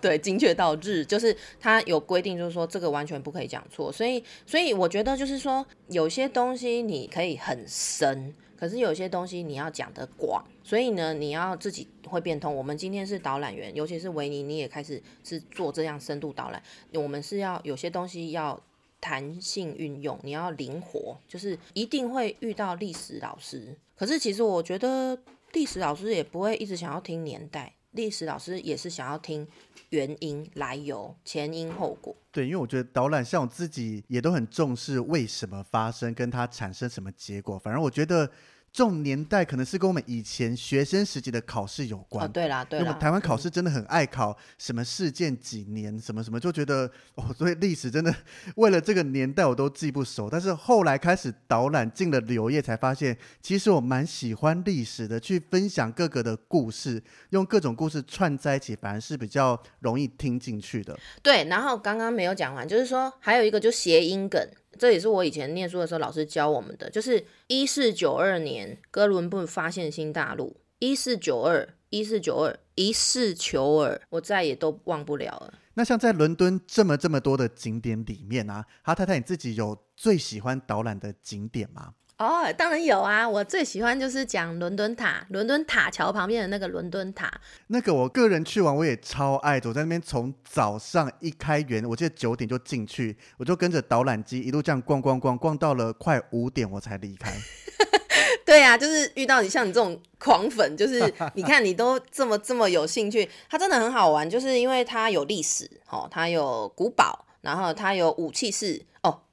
对，精确到日，就是它有规定，就是说这个完全不可以讲错。所以，所以我觉得就是说，有些东西你可以很深。可是有些东西你要讲得广，所以呢，你要自己会变通。我们今天是导览员，尤其是维尼，你也开始是做这样深度导览。我们是要有些东西要弹性运用，你要灵活，就是一定会遇到历史老师。可是其实我觉得历史老师也不会一直想要听年代，历史老师也是想要听原因、来由、前因后果。对，因为我觉得导览像我自己也都很重视为什么发生，跟它产生什么结果。反正我觉得。这种年代可能是跟我们以前学生时期的考试有关。哦，对啦，对啦。台湾考试真的很爱考什么事件几年什么什么，就觉得哦，所以历史真的为了这个年代我都记不熟。但是后来开始导览进了旅游业，才发现其实我蛮喜欢历史的，去分享各个的故事，用各种故事串在一起，反而是比较容易听进去的。对，然后刚刚没有讲完，就是说还有一个就谐音梗。这也是我以前念书的时候老师教我们的，就是一四九二年哥伦布发现新大陆，一四九二一四九二一四求二，我再也都忘不了了。那像在伦敦这么这么多的景点里面啊，哈太太你自己有最喜欢导览的景点吗？哦，当然有啊！我最喜欢就是讲伦敦塔，伦敦塔桥旁边的那个伦敦塔。那个我个人去玩，我也超爱，走在那边从早上一开园，我记得九点就进去，我就跟着导览机一路这样逛逛逛，逛到了快五点我才离开。对啊，就是遇到你像你这种狂粉，就是 你看你都这么这么有兴趣，它真的很好玩，就是因为它有历史，哦，它有古堡，然后它有武器室。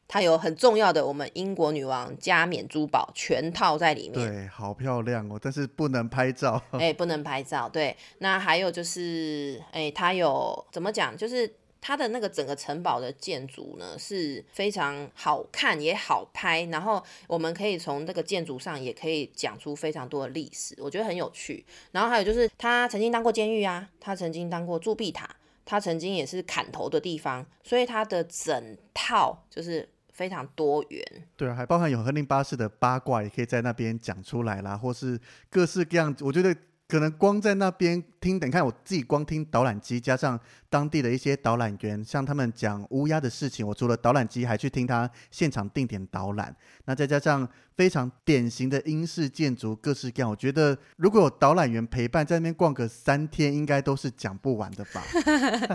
它有很重要的我们英国女王加冕珠宝全套在里面，对，好漂亮哦，但是不能拍照，哎，不能拍照，对。那还有就是，哎，它有怎么讲？就是它的那个整个城堡的建筑呢是非常好看也好拍，然后我们可以从那个建筑上也可以讲出非常多的历史，我觉得很有趣。然后还有就是它曾经当过监狱啊，它曾经当过铸币塔，它曾经也是砍头的地方，所以它的整套就是。非常多元，对啊，还包含有亨利巴士的八卦，也可以在那边讲出来啦，或是各式各样，我觉得。可能光在那边听，等看我自己光听导览机，加上当地的一些导览员，像他们讲乌鸦的事情，我除了导览机，还去听他现场定点导览。那再加上非常典型的英式建筑，各式各样，我觉得如果有导览员陪伴，在那边逛个三天，应该都是讲不完的吧？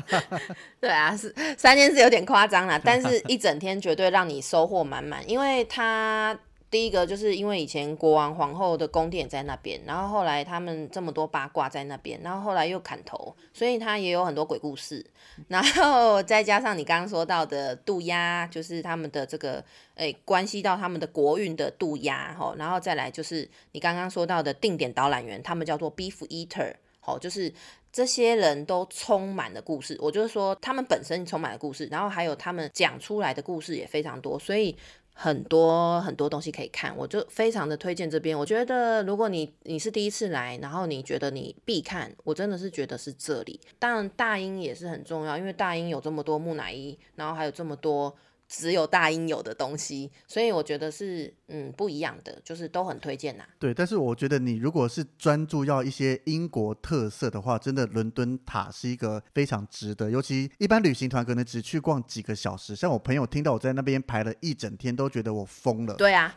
对啊，是三天是有点夸张啦，但是一整天绝对让你收获满满，因为他。第一个就是因为以前国王皇后的宫殿在那边，然后后来他们这么多八卦在那边，然后后来又砍头，所以他也有很多鬼故事。然后再加上你刚刚说到的渡鸦，就是他们的这个诶关系到他们的国运的渡鸦哈，然后再来就是你刚刚说到的定点导览员，他们叫做 Beef Eater，好，就是这些人都充满了故事。我就是说他们本身充满了故事，然后还有他们讲出来的故事也非常多，所以。很多很多东西可以看，我就非常的推荐这边。我觉得如果你你是第一次来，然后你觉得你必看，我真的是觉得是这里。当然大英也是很重要，因为大英有这么多木乃伊，然后还有这么多。只有大英有的东西，所以我觉得是嗯不一样的，就是都很推荐呐。对，但是我觉得你如果是专注要一些英国特色的话，真的伦敦塔是一个非常值得。尤其一般旅行团可能只去逛几个小时，像我朋友听到我在那边排了一整天，都觉得我疯了。对啊。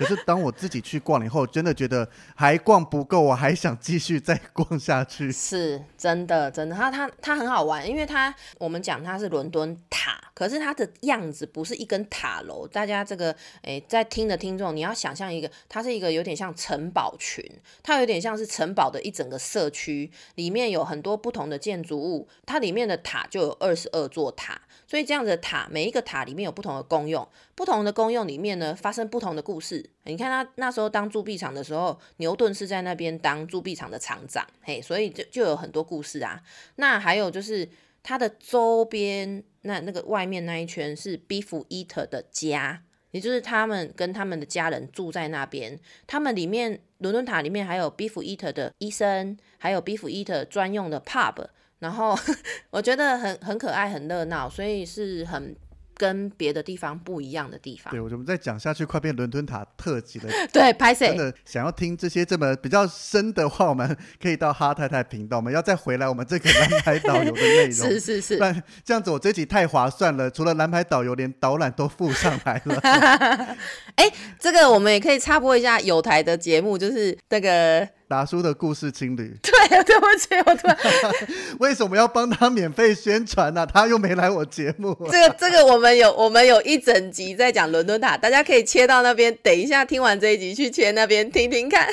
可是当我自己去逛了以后，真的觉得还逛不够，我还想继续再逛下去。是真的，真的，它它它很好玩，因为它我们讲它是伦敦塔，可是它的样子不是一根塔楼。大家这个诶，在听的听众，你要想象一个，它是一个有点像城堡群，它有点像是城堡的一整个社区，里面有很多不同的建筑物，它里面的塔就有二十二座塔。所以这样子的塔，每一个塔里面有不同的功用，不同的功用里面呢，发生不同的故事。你看他那时候当铸币厂的时候，牛顿是在那边当铸币厂的厂长，嘿，所以就就有很多故事啊。那还有就是它的周边，那那个外面那一圈是 Beef Eater 的家，也就是他们跟他们的家人住在那边。他们里面伦敦塔里面还有 Beef Eater 的医生，还有 Beef Eater 专用的 pub，然后我觉得很很可爱，很热闹，所以是很。跟别的地方不一样的地方。对，我们再讲下去，快变伦敦塔特辑了。对，拍谁？真的想要听这些这么比较深的话，我们 可以到哈太太频道。我们要再回来我们这个蓝牌导游的内容。是是是。不然这样子我这集太划算了，除了蓝牌导游，连导览都附上来了。哎，这个我们也可以插播一下有台的节目，就是那个。达叔的故事情侣，对，对不起，我突然，为什么要帮他免费宣传呢？他又没来我节目。这个，这个我们有，我们有一整集在讲伦敦塔，大家可以切到那边，等一下听完这一集去切那边听听看。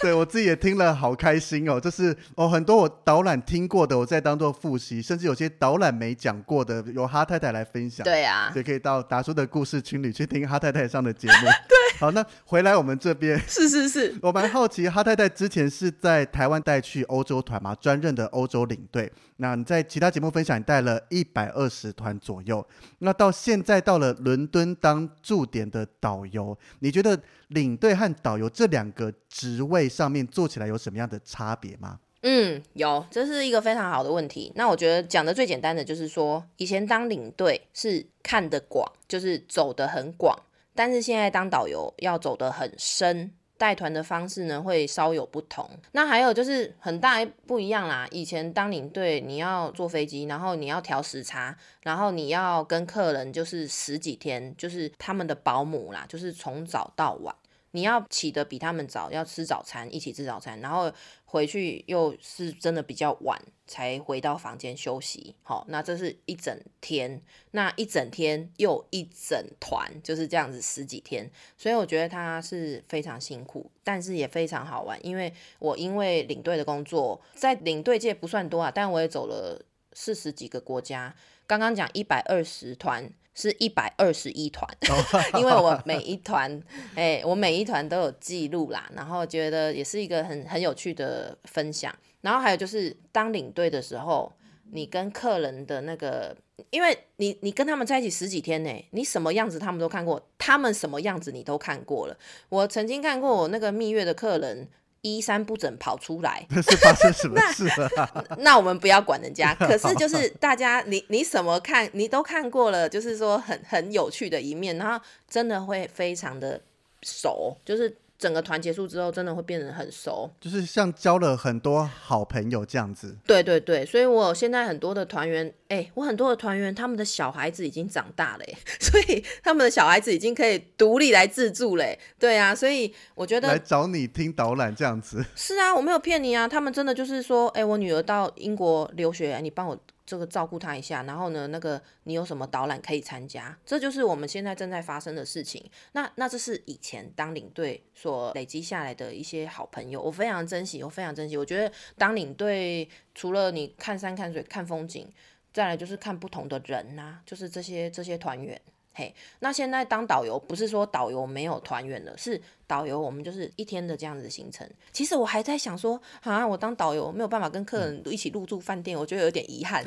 对我自己也听了，好开心哦！就是哦，很多我导览听过的，我在当做复习，甚至有些导览没讲过的，由哈太太来分享。对啊，所以可以到达叔的故事情侣去听哈太太上的节目。对，好，那回来我们这边，是是是，我蛮好奇哈太太之前。前是在台湾带去欧洲团嘛，专任的欧洲领队。那你在其他节目分享，你带了一百二十团左右。那到现在到了伦敦当驻点的导游，你觉得领队和导游这两个职位上面做起来有什么样的差别吗？嗯，有，这是一个非常好的问题。那我觉得讲的最简单的就是说，以前当领队是看得广，就是走得很广，但是现在当导游要走得很深。带团的方式呢会稍有不同，那还有就是很大不一样啦。以前当领队，你要坐飞机，然后你要调时差，然后你要跟客人就是十几天，就是他们的保姆啦，就是从早到晚。你要起得比他们早，要吃早餐，一起吃早餐，然后回去又是真的比较晚才回到房间休息。好，那这是一整天，那一整天又一整团，就是这样子十几天，所以我觉得他是非常辛苦，但是也非常好玩。因为我因为领队的工作，在领队界不算多啊，但我也走了四十几个国家。刚刚讲一百二十团。是一百二十一团，因为我每一团，哎，我每一团都有记录啦，然后觉得也是一个很很有趣的分享。然后还有就是当领队的时候，你跟客人的那个，因为你你跟他们在一起十几天呢，你什么样子他们都看过，他们什么样子你都看过了。我曾经看过我那个蜜月的客人。衣衫不整跑出来，那 是发生什么事了？那我们不要管人家。可是就是大家，你你什么看，你都看过了，就是说很很有趣的一面，然后真的会非常的熟，就是。整个团结束之后，真的会变得很熟，就是像交了很多好朋友这样子。对对对，所以我现在很多的团员，哎，我很多的团员，他们的小孩子已经长大了，所以他们的小孩子已经可以独立来自助嘞。对啊，所以我觉得来找你听导览这样子。是啊，我没有骗你啊，他们真的就是说，哎，我女儿到英国留学，你帮我。这个照顾他一下，然后呢，那个你有什么导览可以参加？这就是我们现在正在发生的事情。那那这是以前当领队所累积下来的一些好朋友，我非常珍惜，我非常珍惜。我觉得当领队除了你看山看水看风景，再来就是看不同的人呐，就是这些这些团员。嘿，那现在当导游不是说导游没有团员了，是导游我们就是一天的这样子行程。其实我还在想说，啊，我当导游没有办法跟客人一起入住饭店，我觉得有点遗憾。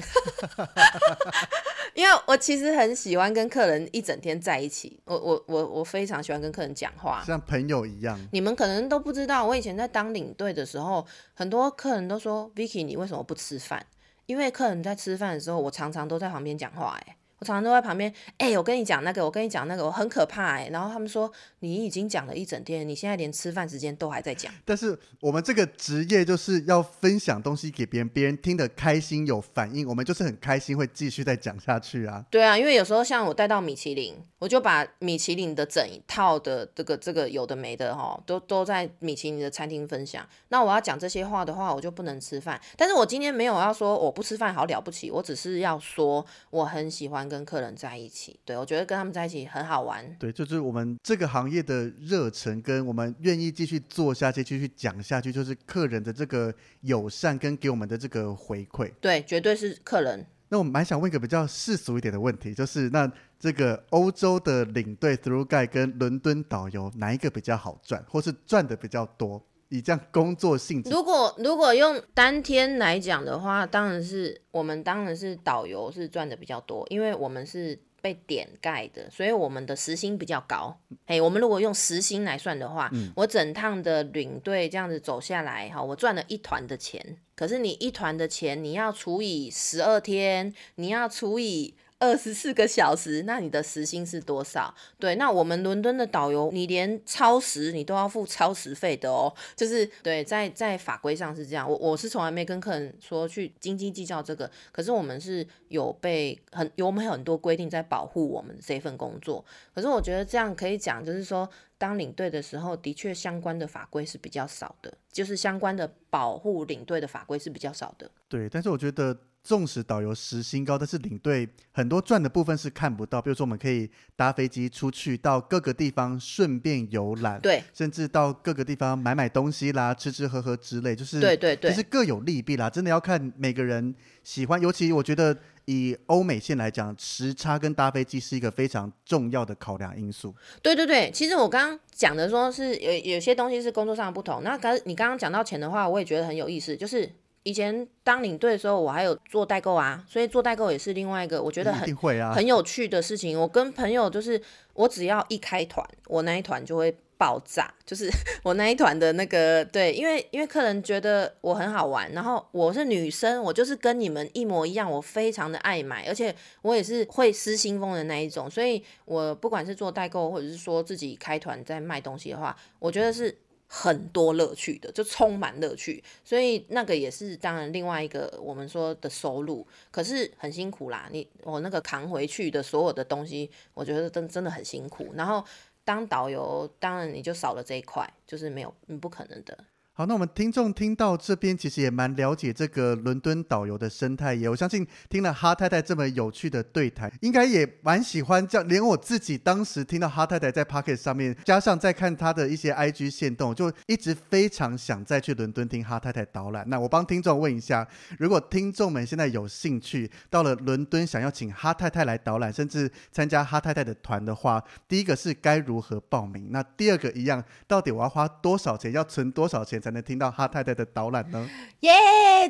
因为我其实很喜欢跟客人一整天在一起，我我我我非常喜欢跟客人讲话，像朋友一样。你们可能都不知道，我以前在当领队的时候，很多客人都说，Vicky 你为什么不吃饭？因为客人在吃饭的时候，我常常都在旁边讲话，哎。我常常都在旁边，哎，我跟你讲那个，我跟你讲那个，我很可怕哎。然后他们说，你已经讲了一整天，你现在连吃饭时间都还在讲。但是我们这个职业就是要分享东西给别人，别人听得开心有反应，我们就是很开心会继续再讲下去啊。对啊，因为有时候像我带到米其林，我就把米其林的整一套的这个这个有的没的哈，都都在米其林的餐厅分享。那我要讲这些话的话，我就不能吃饭。但是我今天没有要说我不吃饭好了不起，我只是要说我很喜欢。跟客人在一起，对我觉得跟他们在一起很好玩。对，就是我们这个行业的热忱，跟我们愿意继续做下去、继续讲下去，就是客人的这个友善跟给我们的这个回馈。对，绝对是客人。那我蛮想问一个比较世俗一点的问题，就是那这个欧洲的领队 through guide 跟伦敦导游哪一个比较好赚，或是赚的比较多？以这样工作性质，如果如果用当天来讲的话，当然是我们当然是导游是赚的比较多，因为我们是被点盖的，所以我们的时薪比较高。哎，我们如果用时薪来算的话，我整趟的领队这样子走下来，哈，我赚了一团的钱。可是你一团的钱，你要除以十二天，你要除以。二十四个小时，那你的时薪是多少？对，那我们伦敦的导游，你连超时你都要付超时费的哦。就是对，在在法规上是这样。我我是从来没跟客人说去斤斤计较这个，可是我们是有被很有我们很多规定在保护我们这份工作。可是我觉得这样可以讲，就是说当领队的时候，的确相关的法规是比较少的，就是相关的保护领队的法规是比较少的。对，但是我觉得。纵使导游时薪高，但是领队很多赚的部分是看不到。比如说，我们可以搭飞机出去到各个地方，顺便游览，对，甚至到各个地方买买东西啦，吃吃喝喝之类，就是对对对，就是各有利弊啦。真的要看每个人喜欢，尤其我觉得以欧美线来讲，时差跟搭飞机是一个非常重要的考量因素。对对对，其实我刚刚讲的说是有有些东西是工作上的不同。那刚你刚刚讲到钱的话，我也觉得很有意思，就是。以前当领队的时候，我还有做代购啊，所以做代购也是另外一个我觉得很很有趣的事情。我跟朋友就是，我只要一开团，我那一团就会爆炸，就是 我那一团的那个对，因为因为客人觉得我很好玩，然后我是女生，我就是跟你们一模一样，我非常的爱买，而且我也是会失心疯的那一种，所以我不管是做代购或者是说自己开团在卖东西的话，我觉得是。很多乐趣的，就充满乐趣，所以那个也是当然另外一个我们说的收入，可是很辛苦啦。你我那个扛回去的所有的东西，我觉得真真的很辛苦。然后当导游，当然你就少了这一块，就是没有，嗯不可能的。好，那我们听众听到这边，其实也蛮了解这个伦敦导游的生态。也我相信听了哈太太这么有趣的对谈，应该也蛮喜欢这样。连我自己当时听到哈太太在 Pocket 上面，加上再看她的一些 IG 线动，就一直非常想再去伦敦听哈太太导览。那我帮听众问一下，如果听众们现在有兴趣到了伦敦，想要请哈太太来导览，甚至参加哈太太的团的话，第一个是该如何报名？那第二个一样，到底我要花多少钱？要存多少钱？才能听到哈太太的导览呢？耶！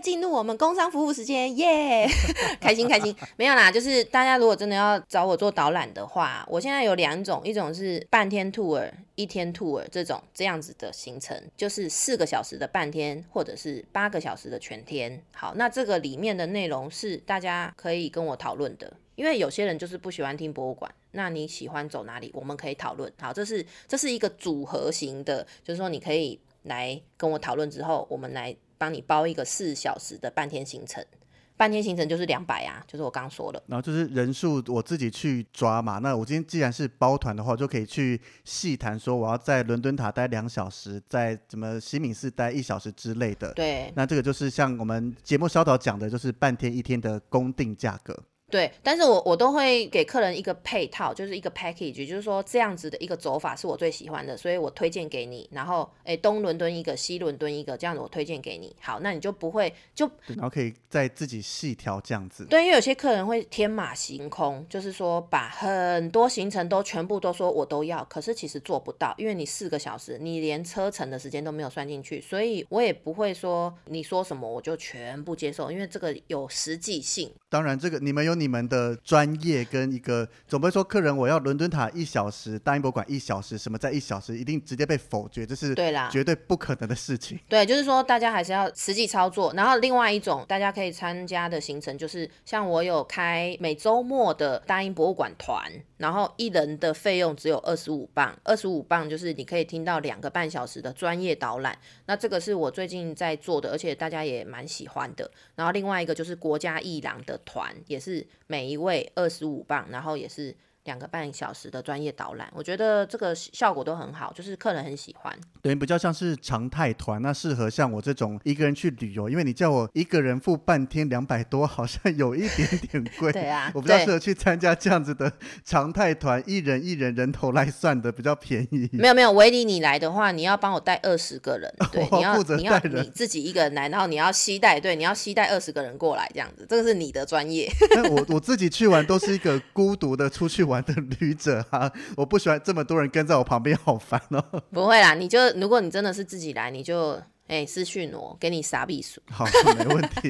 进入我们工商服务时间，耶！开心开心，没有啦，就是大家如果真的要找我做导览的话，我现在有两种，一种是半天 tour，一天 tour 这种这样子的行程，就是四个小时的半天，或者是八个小时的全天。好，那这个里面的内容是大家可以跟我讨论的。因为有些人就是不喜欢听博物馆，那你喜欢走哪里？我们可以讨论。好，这是这是一个组合型的，就是说你可以来跟我讨论之后，我们来帮你包一个四小时的半天行程。半天行程就是两百啊，就是我刚说的。然后就是人数我自己去抓嘛。那我今天既然是包团的话，就可以去细谈说我要在伦敦塔待两小时，在怎么西敏寺待一小时之类的。对。那这个就是像我们节目稍早讲的，就是半天一天的公定价格。对，但是我我都会给客人一个配套，就是一个 package，就是说这样子的一个走法是我最喜欢的，所以我推荐给你。然后，哎，东伦敦一个，西伦敦一个，这样子我推荐给你。好，那你就不会就，然后可以再自己细调这样子。对，因为有些客人会天马行空，就是说把很多行程都全部都说我都要，可是其实做不到，因为你四个小时，你连车程的时间都没有算进去，所以我也不会说你说什么我就全部接受，因为这个有实际性。当然，这个你们有你们的专业跟一个，总不会说客人我要伦敦塔一小时，大英博物馆一小时，什么在一小时一定直接被否决，这是对啦，绝对不可能的事情。对，就是说大家还是要实际操作。然后另外一种大家可以参加的行程，就是像我有开每周末的大英博物馆团，然后一人的费用只有二十五磅，二十五磅就是你可以听到两个半小时的专业导览。那这个是我最近在做的，而且大家也蛮喜欢的。然后另外一个就是国家艺廊的。团也是每一位二十五磅，然后也是。两个半小时的专业导览，我觉得这个效果都很好，就是客人很喜欢。等于比较像是常态团，那适合像我这种一个人去旅游，因为你叫我一个人付半天两百多，好像有一点点贵。对啊，我比较适合去参加这样子的常态团，一人一人人头来算的比较便宜。没有没有，维尼你来的话，你要帮我带二十个人，对，你要你要你自己一个人来，然后你要吸带，对，你要吸带二十个人过来这样子，这个是你的专业。那我我自己去玩都是一个孤独的出去玩的旅者。啊！我不喜欢这么多人跟在我旁边，好烦哦。不会啦，你就如果你真的是自己来，你就哎，私讯我，给你撒币数。好，没问题，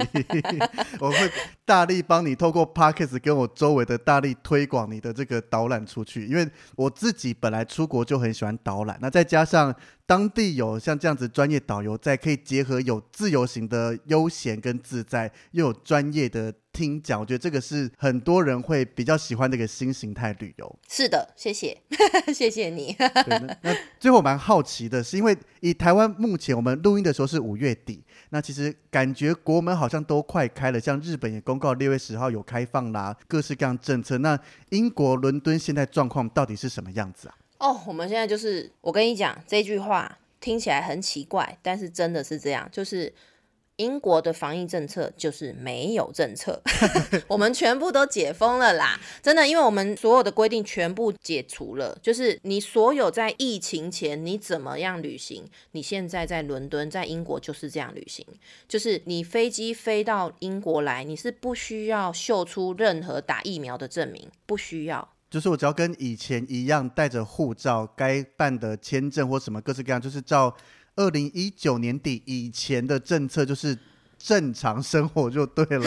我会大力帮你透过 Podcast 跟我周围的大力推广你的这个导览出去，因为我自己本来出国就很喜欢导览，那再加上。当地有像这样子专业导游在，可以结合有自由行的悠闲跟自在，又有专业的听讲，我觉得这个是很多人会比较喜欢的一个新形态旅游。是的，谢谢，谢谢你。那最后蛮好奇的是，因为以台湾目前我们录音的时候是五月底，那其实感觉国门好像都快开了，像日本也公告六月十号有开放啦，各式各样政策。那英国伦敦现在状况到底是什么样子啊？哦，我们现在就是我跟你讲这句话听起来很奇怪，但是真的是这样，就是英国的防疫政策就是没有政策，我们全部都解封了啦，真的，因为我们所有的规定全部解除了，就是你所有在疫情前你怎么样旅行，你现在在伦敦在英国就是这样旅行，就是你飞机飞到英国来，你是不需要秀出任何打疫苗的证明，不需要。就是我只要跟以前一样带着护照，该办的签证或什么各式各样，就是照二零一九年底以前的政策，就是正常生活就对了。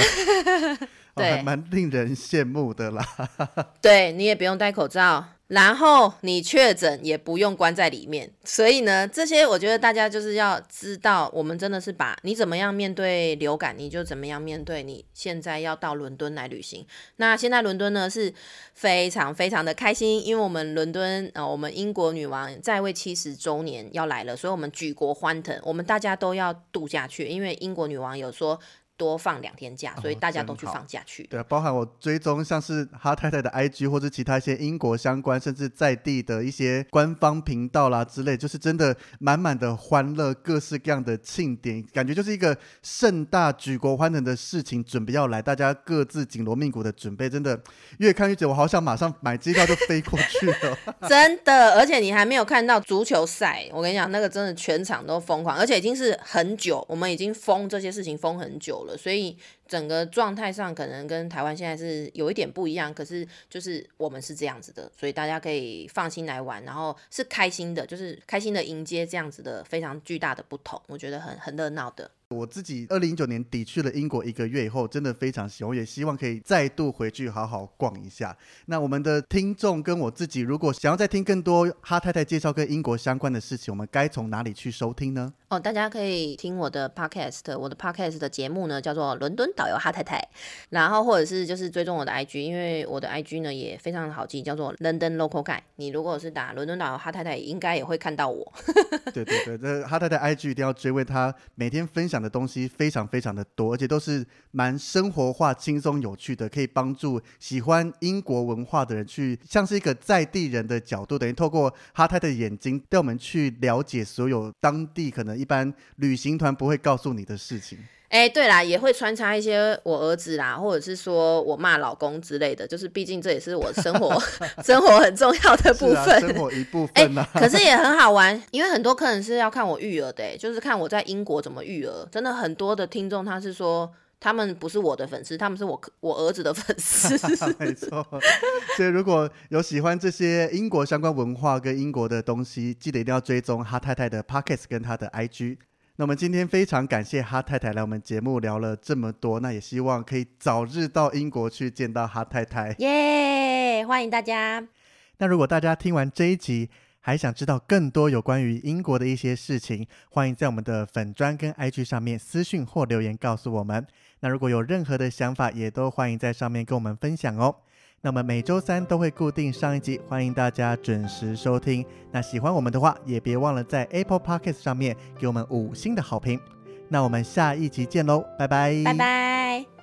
对，蛮令人羡慕的啦。对你也不用戴口罩。然后你确诊也不用关在里面，所以呢，这些我觉得大家就是要知道，我们真的是把你怎么样面对流感，你就怎么样面对。你现在要到伦敦来旅行，那现在伦敦呢是非常非常的开心，因为我们伦敦呃，我们英国女王在位七十周年要来了，所以我们举国欢腾，我们大家都要度假去，因为英国女王有说。多放两天假，所以大家都去放假去。对啊，包含我追踪像是哈太太的 IG 或者其他一些英国相关，甚至在地的一些官方频道啦之类，就是真的满满的欢乐，各式各样的庆典，感觉就是一个盛大举国欢腾的事情，准备要来，大家各自紧锣密鼓的准备，真的越看越觉得我好想马上买机票就飞过去了。真的，而且你还没有看到足球赛，我跟你讲，那个真的全场都疯狂，而且已经是很久，我们已经封这些事情封很久。所以整个状态上可能跟台湾现在是有一点不一样，可是就是我们是这样子的，所以大家可以放心来玩，然后是开心的，就是开心的迎接这样子的非常巨大的不同，我觉得很很热闹的。我自己二零一九年底去了英国一个月以后，真的非常喜欢，也希望可以再度回去好好逛一下。那我们的听众跟我自己，如果想要再听更多哈太太介绍跟英国相关的事情，我们该从哪里去收听呢？哦，大家可以听我的 podcast，我的 podcast 的节目呢叫做《伦敦导游哈太太》，然后或者是就是追踪我的 IG，因为我的 IG 呢也非常好记，叫做 London Local Guy。你如果是打伦敦导游哈太太，应该也会看到我。对对对，这哈太太 IG 一定要追，为他每天分享。的东西非常非常的多，而且都是蛮生活化、轻松有趣的，可以帮助喜欢英国文化的人去，像是一个在地人的角度，等于透过哈太的眼睛带我们去了解所有当地可能一般旅行团不会告诉你的事情。哎，对啦，也会穿插一些我儿子啦，或者是说我骂老公之类的，就是毕竟这也是我生活 生活很重要的部分，生活一部分啊。可是也很好玩，因为很多客人是要看我育儿的，就是看我在英国怎么育儿。真的很多的听众他是说，他们不是我的粉丝，他们是我我儿子的粉丝。没错，所以如果有喜欢这些英国相关文化跟英国的东西，记得一定要追踪哈太太的 Pockets 跟他的 IG。那我们今天非常感谢哈太太来我们节目聊了这么多，那也希望可以早日到英国去见到哈太太。耶，欢迎大家。那如果大家听完这一集，还想知道更多有关于英国的一些事情，欢迎在我们的粉砖跟 IG 上面私讯或留言告诉我们。那如果有任何的想法，也都欢迎在上面跟我们分享哦。那么每周三都会固定上一集，欢迎大家准时收听。那喜欢我们的话，也别忘了在 Apple Podcast 上面给我们五星的好评。那我们下一集见喽，拜拜，拜拜。